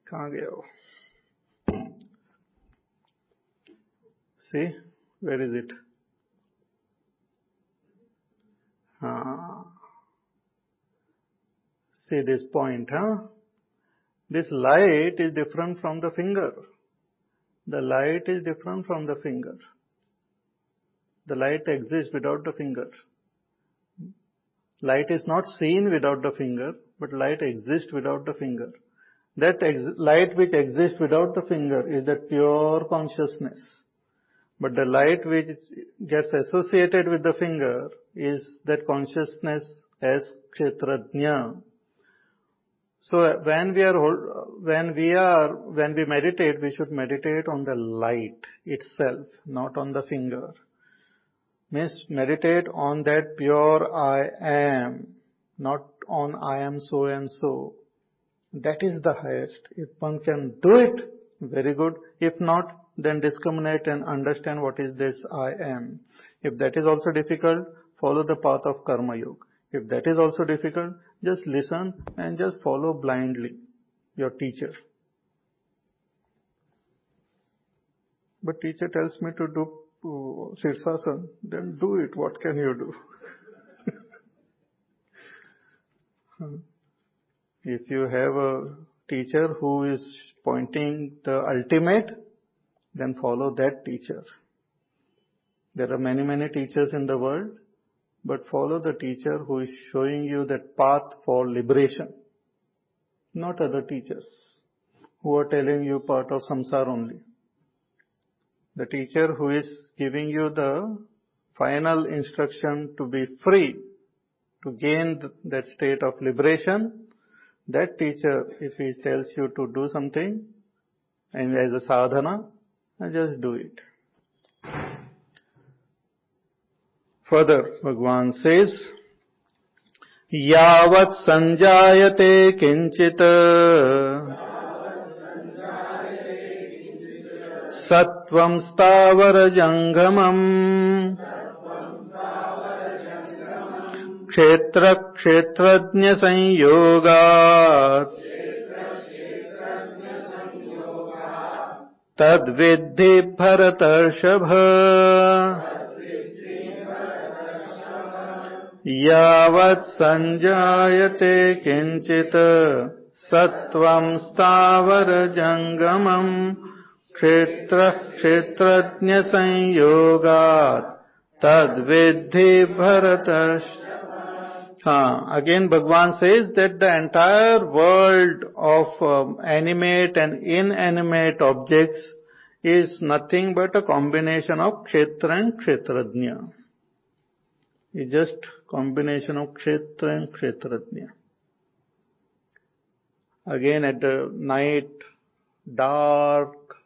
कहाँ गया वो See, where is it? Ah. See this point, huh? This light is different from the finger. The light is different from the finger. The light exists without the finger. Light is not seen without the finger, but light exists without the finger. That light which exists without the finger is that pure consciousness. But the light which gets associated with the finger is that consciousness as kshetrajna. So when we are, when we are, when we meditate, we should meditate on the light itself, not on the finger. Means meditate on that pure I am, not on I am so and so. That is the highest. If one can do it, very good. If not, then discriminate and understand what is this I am. If that is also difficult, follow the path of Karma Yoga. If that is also difficult, just listen and just follow blindly your teacher. But teacher tells me to do uh, Sirsasana, then do it. What can you do? *laughs* Hmm. if you have a teacher who is pointing the ultimate, then follow that teacher. There are many, many teachers in the world, but follow the teacher who is showing you that path for liberation, not other teachers who are telling you part of samsara only. The teacher who is giving you the final instruction to be free, to gain that state of liberation, that teacher, if he tells you to do something, and as a sadhana, just do it. Further, Bhagwan says, यावत् सञ्जायते किञ्चित् सत्त्वं स्थावरजङ्गमम् क्षेत्रक्षेत्रज्ञसंयोगात् तद्विद्धि भरतर्षभ। यावत् सञ्जायते किञ्चित् सत्त्वं स्थावरजङ्गमम् क्षेत्रक्षेत्रज्ञसंयोगात् तद्विद्धि भरतर्ष Uh, again, Bhagwan says that the entire world of um, animate and inanimate objects is nothing but a combination of kshetra and kshetrajna. It's just combination of kshetra and kshetrajna. Again, at the night, dark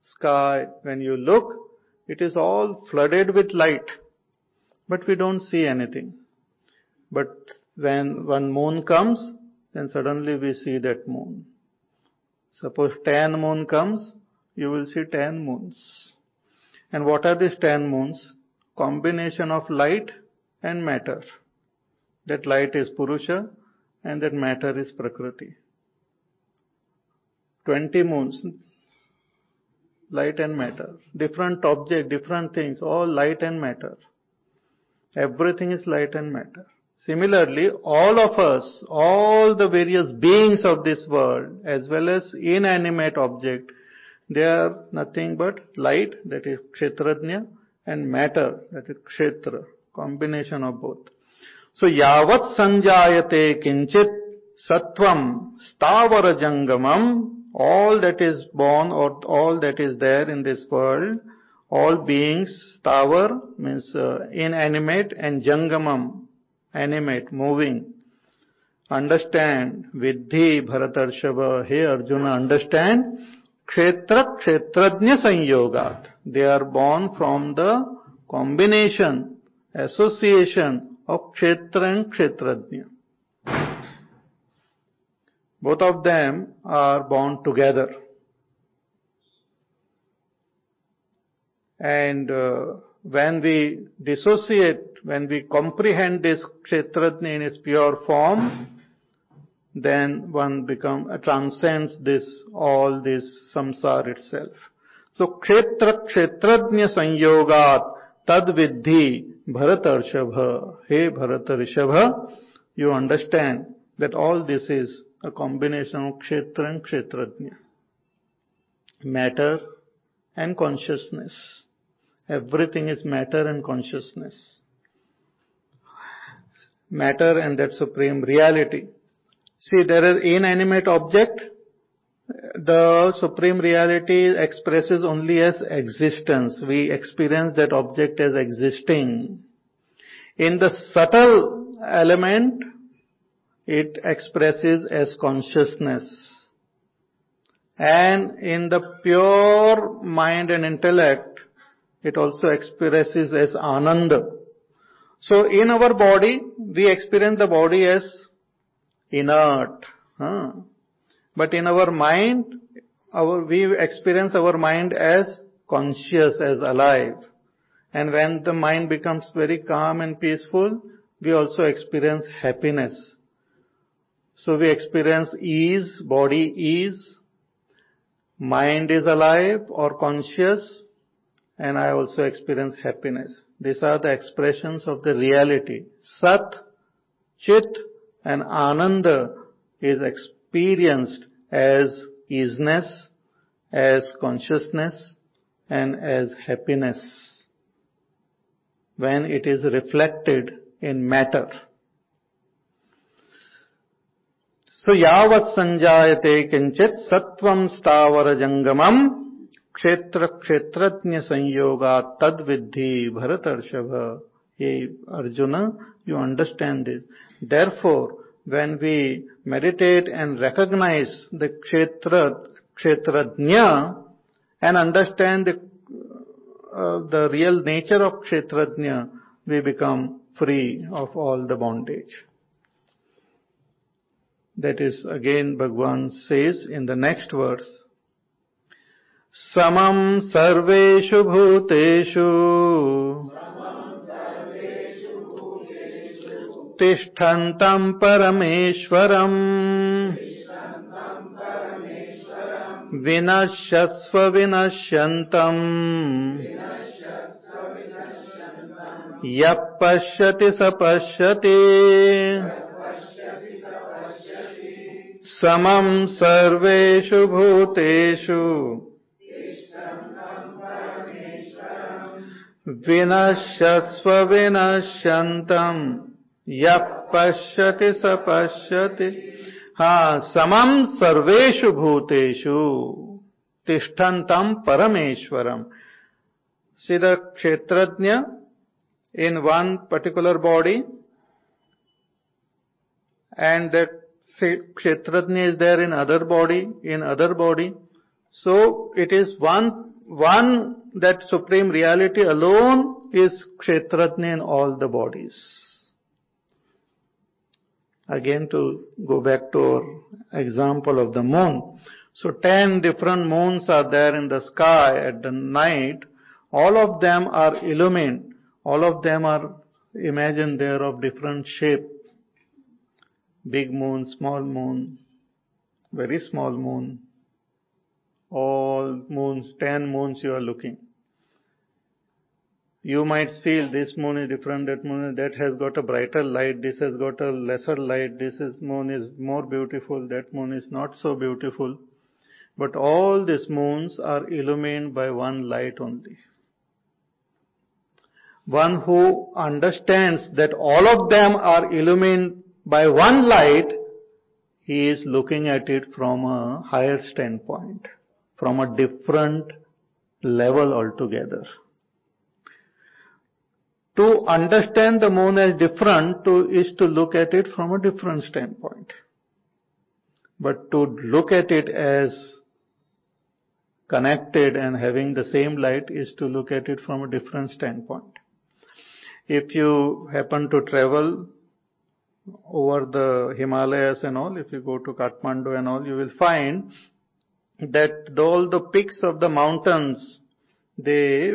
sky, when you look, it is all flooded with light, but we don't see anything. But when one moon comes, then suddenly we see that moon. Suppose 10 moon comes, you will see 10 moons. And what are these 10 moons? Combination of light and matter. That light is Purusha and that matter is Prakriti. 20 moons, light and matter. Different object, different things, all light and matter. Everything is light and matter. Similarly, all of us, all the various beings of this world, as well as inanimate object, they are nothing but light, that is kshetrajna, and matter, that is kshetra, combination of both. So, yavat sanjayate kinchit sattvam stavara jangamam, all that is born or all that is there in this world, all beings, stavar means uh, inanimate and jangamam animate, moving. Understand, Vidhi Bharatarshabha, hey Arjuna, understand, Kshetra Kshetrajna Sanyogat. They are born from the combination, association of Kshetra and Kshetrajna. Both of them are born together. And uh, when we dissociate, when we comprehend this kshetrajna in its pure form, then one become uh, transcends this all this samsara itself. So kshetra kshetrajna sanyogat tad vidhi bharatarshabha. Hey bharatarshabha, you understand that all this is a combination of kshetra and. Matter and consciousness. Everything is matter and consciousness. Matter and that supreme reality. See, there is inanimate object. The supreme reality expresses only as existence. We experience that object as existing. In the subtle element, it expresses as consciousness. And in the pure mind and intellect, it also expresses as ananda. So in our body, we experience the body as inert. Huh? But in our mind, our, we experience our mind as conscious, as alive. And when the mind becomes very calm and peaceful, we also experience happiness. So we experience ease, body ease, mind is alive or conscious, and I also experience happiness. These are the expressions of the reality. Sat, Chit and Ananda is experienced as easiness, as consciousness and as happiness when it is reflected in matter. So yavat sanjayate kinchit sattvam stavara jangamam क्षेत्र क्षेत्रज्ञ संयोगा तद विद्धि भरत अर्षभ। ये Arjuna you understand this therefore when we meditate and recognize the kshetra, kshetrajna and understand the real nature of kshetrajna we become free of all the bondage that is again Bhagavan says in the next words समम् सर्वेषु भूतेषु। तिष्ठन्तम् परमेश्वरम्। विनश्यस्व विनश्यन्तम्। यः पश्यति स पश्यति। समम् सर्वेषु भूतेषु विनश्यस्व विनश्यन्तम्। यः पश्यति स पश्यति। हा समम् सर्वेषु भूतेषु। तिष्ठन्तम् परमेश्वरम्। सिद्ध kshetrajna in one particular body and that kshetrajna is there in other body in other body so it is one one that supreme reality alone is kshetrajna in all the bodies again to go back to our example of the moon so 10 different moons are there in the sky at the night all of them are illumined all of them are imagined there of different shape. Big moon, small moon, very small moon. All moons, ten moons you are looking. You might feel this moon is different, that moon, that has got a brighter light, this has got a lesser light, this is, moon is more beautiful, that moon is not so beautiful. But all these moons are illumined by one light only one who understands that all of them are illumined by one light, he is looking at it from a higher standpoint, from a different level altogether. To understand the moon as different to, is to look at it from a different standpoint. But to look at it as connected and having the same light is to look at it from a different standpoint. If you happen to travel over the Himalayas and all, if you go to Kathmandu and all, you will find that all the peaks of the mountains, they,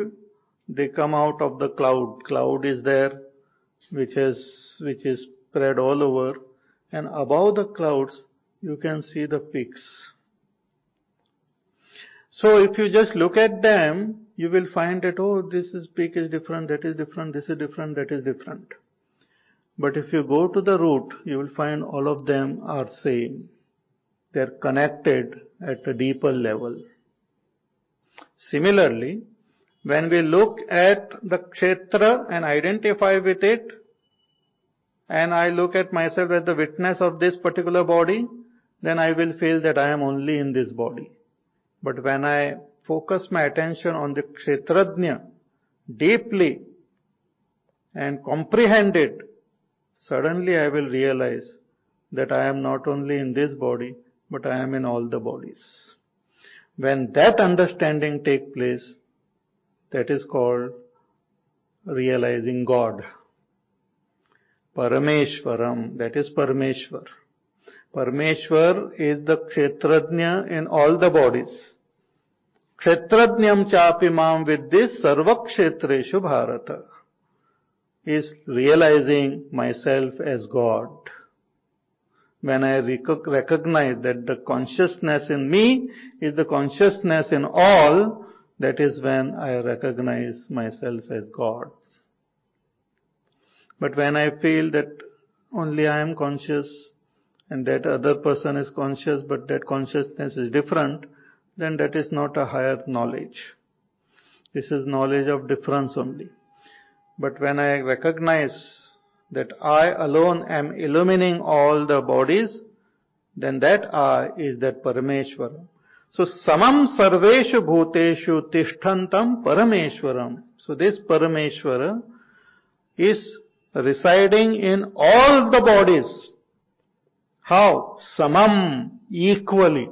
they come out of the cloud. Cloud is there, which is, which is spread all over. And above the clouds, you can see the peaks. So if you just look at them, you will find that, oh, this is peak is different, that is different, this is different, that is different. But if you go to the root, you will find all of them are same. They are connected at a deeper level. Similarly, when we look at the kshetra and identify with it, and I look at myself as the witness of this particular body, then I will feel that I am only in this body. But when I focus my attention on the Kshetrajna deeply and comprehend it, suddenly I will realize that I am not only in this body, but I am in all the bodies. When that understanding take place, that is called realizing God. Parameshwaram, that is Parameshwar. Parameshwar is the Kshetrajna in all the bodies. Kshetrajnam chapimam with this sarvakshetreshu bharata is realizing myself as God. When I recognize that the consciousness in me is the consciousness in all, that is when I recognize myself as God. But when I feel that only I am conscious and that other person is conscious but that consciousness is different, then that is not a higher knowledge. This is knowledge of difference only. But when I recognize that I alone am illumining all the bodies, then that I is that Parameshwaram. So samam sarveshu bhuteshu tishtantam Parameshwaram. So this Parameshwara is residing in all the bodies. How? Samam, equally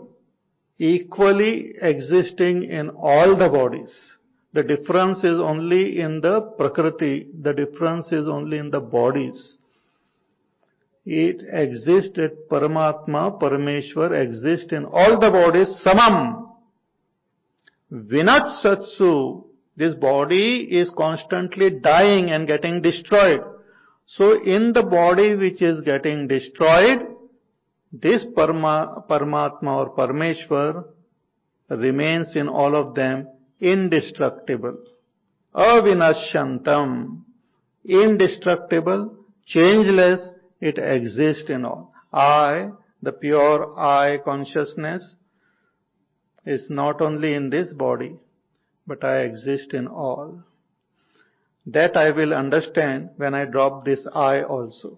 equally existing in all the bodies. The difference is only in the Prakriti, the difference is only in the bodies. It exists at Paramatma, Parameshwar exists in all the bodies, samam. Vinashyatsu, this body is constantly dying and getting destroyed. So in the body which is getting destroyed, this Parma, Paramatma or Parameshwar remains in all of them indestructible. Avinashantam. Indestructible, changeless, it exists in all. I, the pure I consciousness, is not only in this body, but I exist in all. That I will understand when I drop this I also.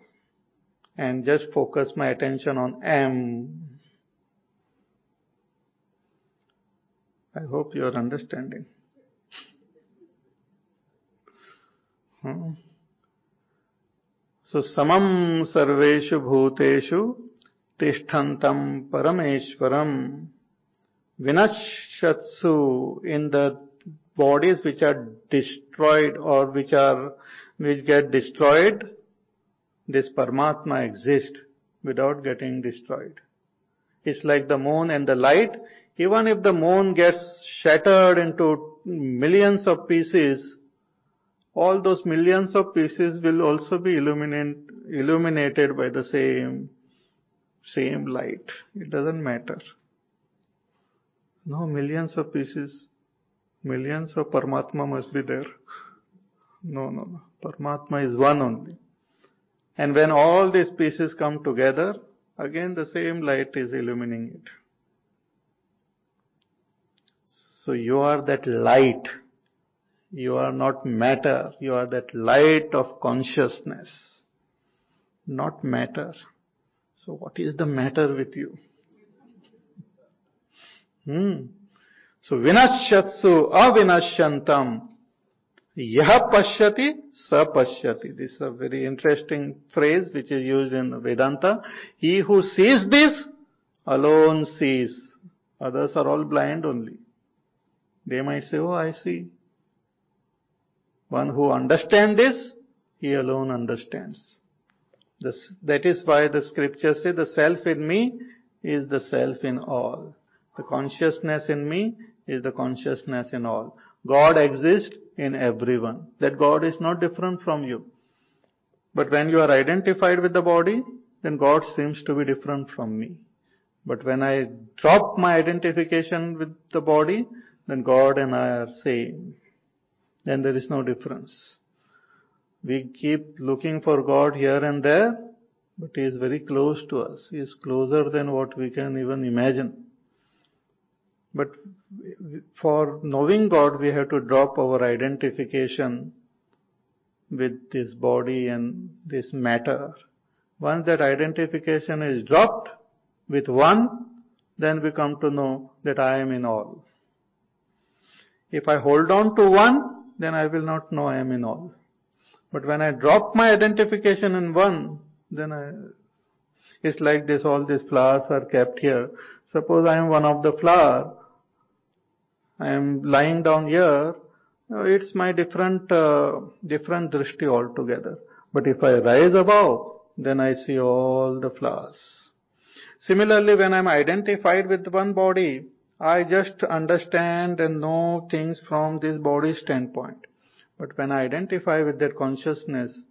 and just focus my attention on M. I hope you are understanding. Hmm. So samam sarveshu bhuteshu tishtantam parameshwaram vinashatsu in the bodies which are destroyed or which are which get destroyed this Paramatma exists without getting destroyed. It's like the moon and the light. Even if the moon gets shattered into millions of pieces, all those millions of pieces will also be illuminate, illuminated by the same, same light. It doesn't matter. No millions of pieces, millions of Paramatma must be there. No, no, no. Paramatma is one only. And when all these pieces come together, again the same light is illuminating it. So you are that light. You are not matter. You are that light of consciousness. Not matter. So what is the matter with you? Hmm. So vinashyatsu avinashyantam Yah pashyati, sa pashyati. This is a very interesting phrase which is used in Vedanta. He who sees this alone sees. Others are all blind only. They might say, oh, I see. One who understands this, he alone understands. This, that is why the scriptures say the self in me is the self in all. The consciousness in me is the consciousness in all. God exists in everyone. That God is not different from you. But when you are identified with the body, then God seems to be different from me. But when I drop my identification with the body, then God and I are same. Then there is no difference. We keep looking for God here and there, but He is very close to us. He is closer than what we can even imagine. But for knowing God, we have to drop our identification with this body and this matter. Once that identification is dropped with one, then we come to know that I am in all. If I hold on to one, then I will not know I am in all. But when I drop my identification in one, then I, it's like this, all these flowers are kept here. Suppose I am one of the flower, I am lying down here, it's my different, uh, different drishti altogether. But if I rise above, then I see all the flowers. Similarly, when I'm identified with one body, I just understand and know things from this body standpoint. But when I identify with that consciousness,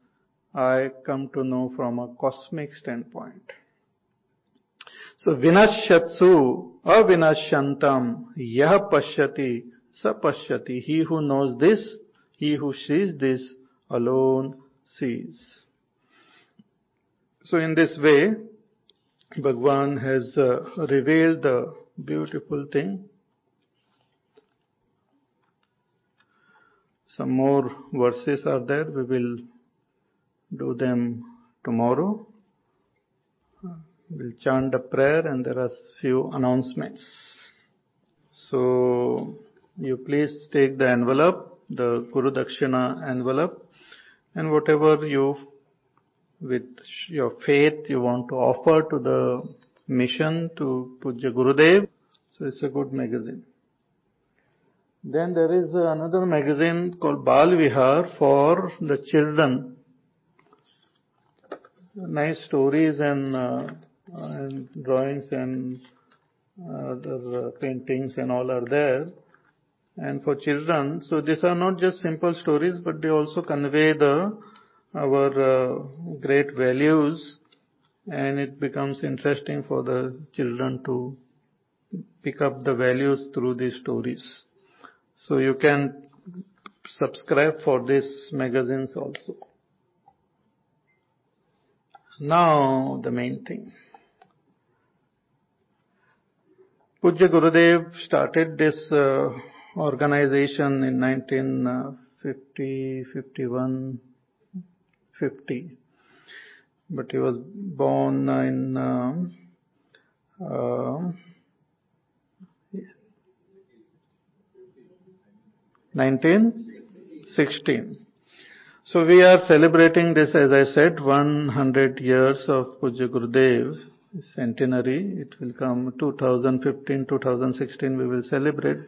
I come to know from a cosmic standpoint. So vinashyatsu avinashyantam yah pashyati sa pashyati. He who knows this, he who sees this alone sees. So in this way, Bhagwan has uh, revealed the beautiful thing. Some more verses are there. We will do them tomorrow. We'll chant a prayer and there are few announcements. So, you please take the envelope, the Guru Dakshina envelope, and whatever you, with your faith, you want to offer to the mission to Pujya Gurudev. So it's a good magazine. Then there is another magazine called Bal Vihar for the children. Nice stories and uh, and drawings and other paintings and all are there. And for children, so these are not just simple stories, but they also convey the our uh, great values, and it becomes interesting for the children to pick up the values through these stories. So you can subscribe for these magazines also. Now the main thing. Pujya Gurudev started this uh, organization in 1950, 51, 50. but he was born in uh, uh, 1916. So we are celebrating this, as I said, 100 years of Pujya Gurudev centenary. It will come 2015, 2016 we will celebrate.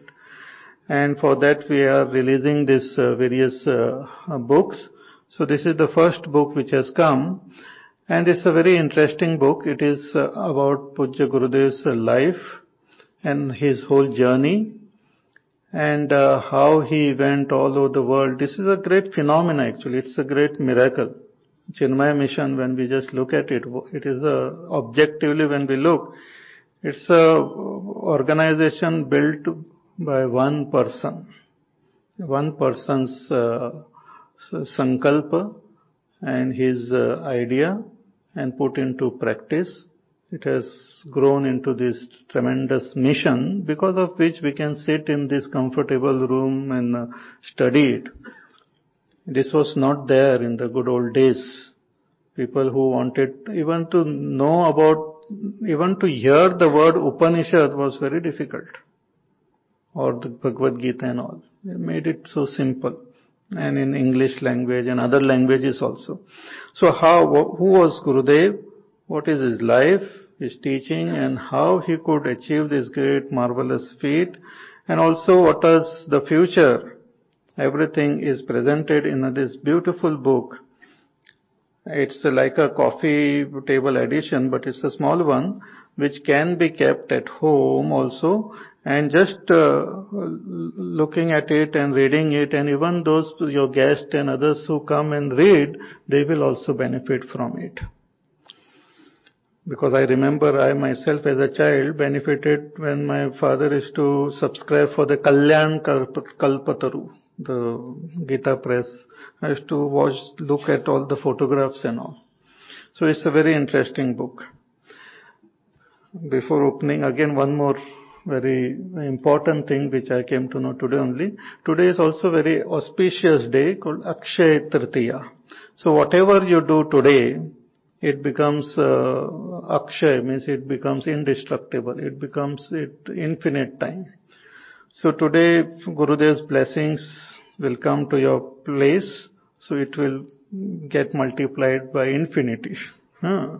And for that we are releasing these uh, various uh, books. So this is the first book which has come. And it's a very interesting book. It is uh, about Pujya Gurudev's life and his whole journey and uh, how he went all over the world. This is a great phenomenon actually. It's a great miracle. Chinmaya mission, when we just look at it, it is a, objectively when we look, it's a organization built by one person. One person's uh, sankalpa and his uh, idea and put into practice it has grown into this tremendous mission because of which we can sit in this comfortable room and uh, study it. This was not there in the good old days. People who wanted even to know about, even to hear the word Upanishad was very difficult. Or the Bhagavad Gita and all. They made it so simple. And in English language and other languages also. So how, who was Gurudev? What is his life? His teaching and how he could achieve this great marvelous feat and also what is the future. Everything is presented in this beautiful book. It's like a coffee table edition, but it's a small one which can be kept at home also and just uh, looking at it and reading it and even those your guests and others who come and read, they will also benefit from it. Because I remember I myself as a child benefited when my father used to subscribe for the Kalyan Kalpataru, the Gita press. I used to watch, look at all the photographs and all. So it's a very interesting book. Before opening, again one more very important thing which I came to know today only. Today is also very auspicious day called Akshay Tritiya. So whatever you do today, it becomes uh, akshay, means it becomes indestructible. It becomes it infinite time. So today, Gurudev's blessings will come to your place, so it will get multiplied by infinity. *laughs* Huh.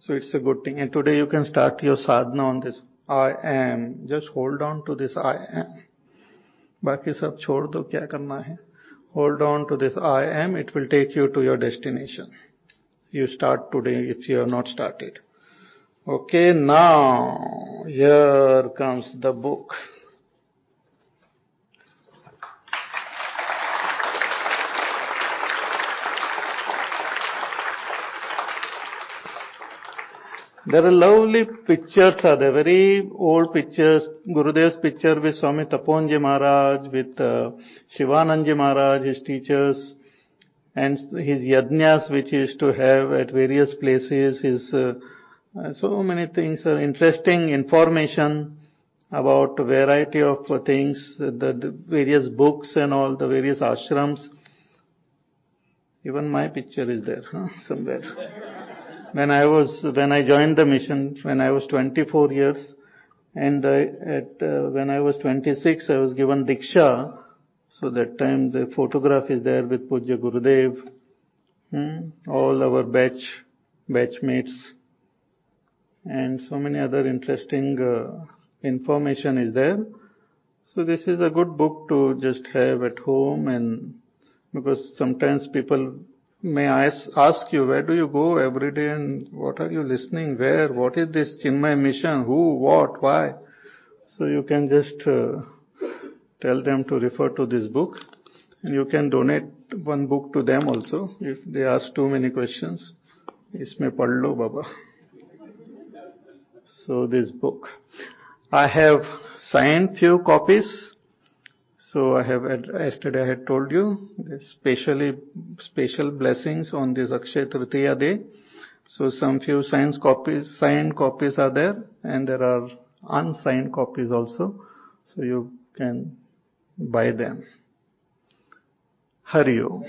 So it's a good thing. And today you can start your sadhana on this. I am. Just hold on to this I am. बाकी सब छोड़ दो क्या करना है Hold on to this I am. It will take you to your destination you start today if you have not started. Okay, now here comes the book. There are lovely pictures are there, very old pictures. Gurudev's picture with Swami Tapovanji Maharaj, with uh, Shivanandaji Maharaj, his teachers, and his yajnas which he used to have at various places, his uh, so many things, are interesting information about a variety of things, the, the, various books and all the various ashrams. Even my picture is there huh? somewhere. when I was when I joined the mission, when I was 24 years, and I, at uh, when I was 26, I was given diksha so that time the photograph is there with Pujya Gurudev, hmm, all our batch, batchmates, and so many other interesting uh, information is there. So this is a good book to just have at home and because sometimes people may ask, ask you, where do you go every day and what are you listening, where, what is this Chinmaya mission, who, what, why? So you can just uh, tell them to refer to this book. And you can donate one book to them also if they ask too many questions. Isme padlo baba. So this book. I have signed few copies. So I have, yesterday I had told you, specially, special blessings on this Akshay Tritiya day. So some few signed copies, signed copies are there and there are unsigned copies also. So you can buy them. Hari Om.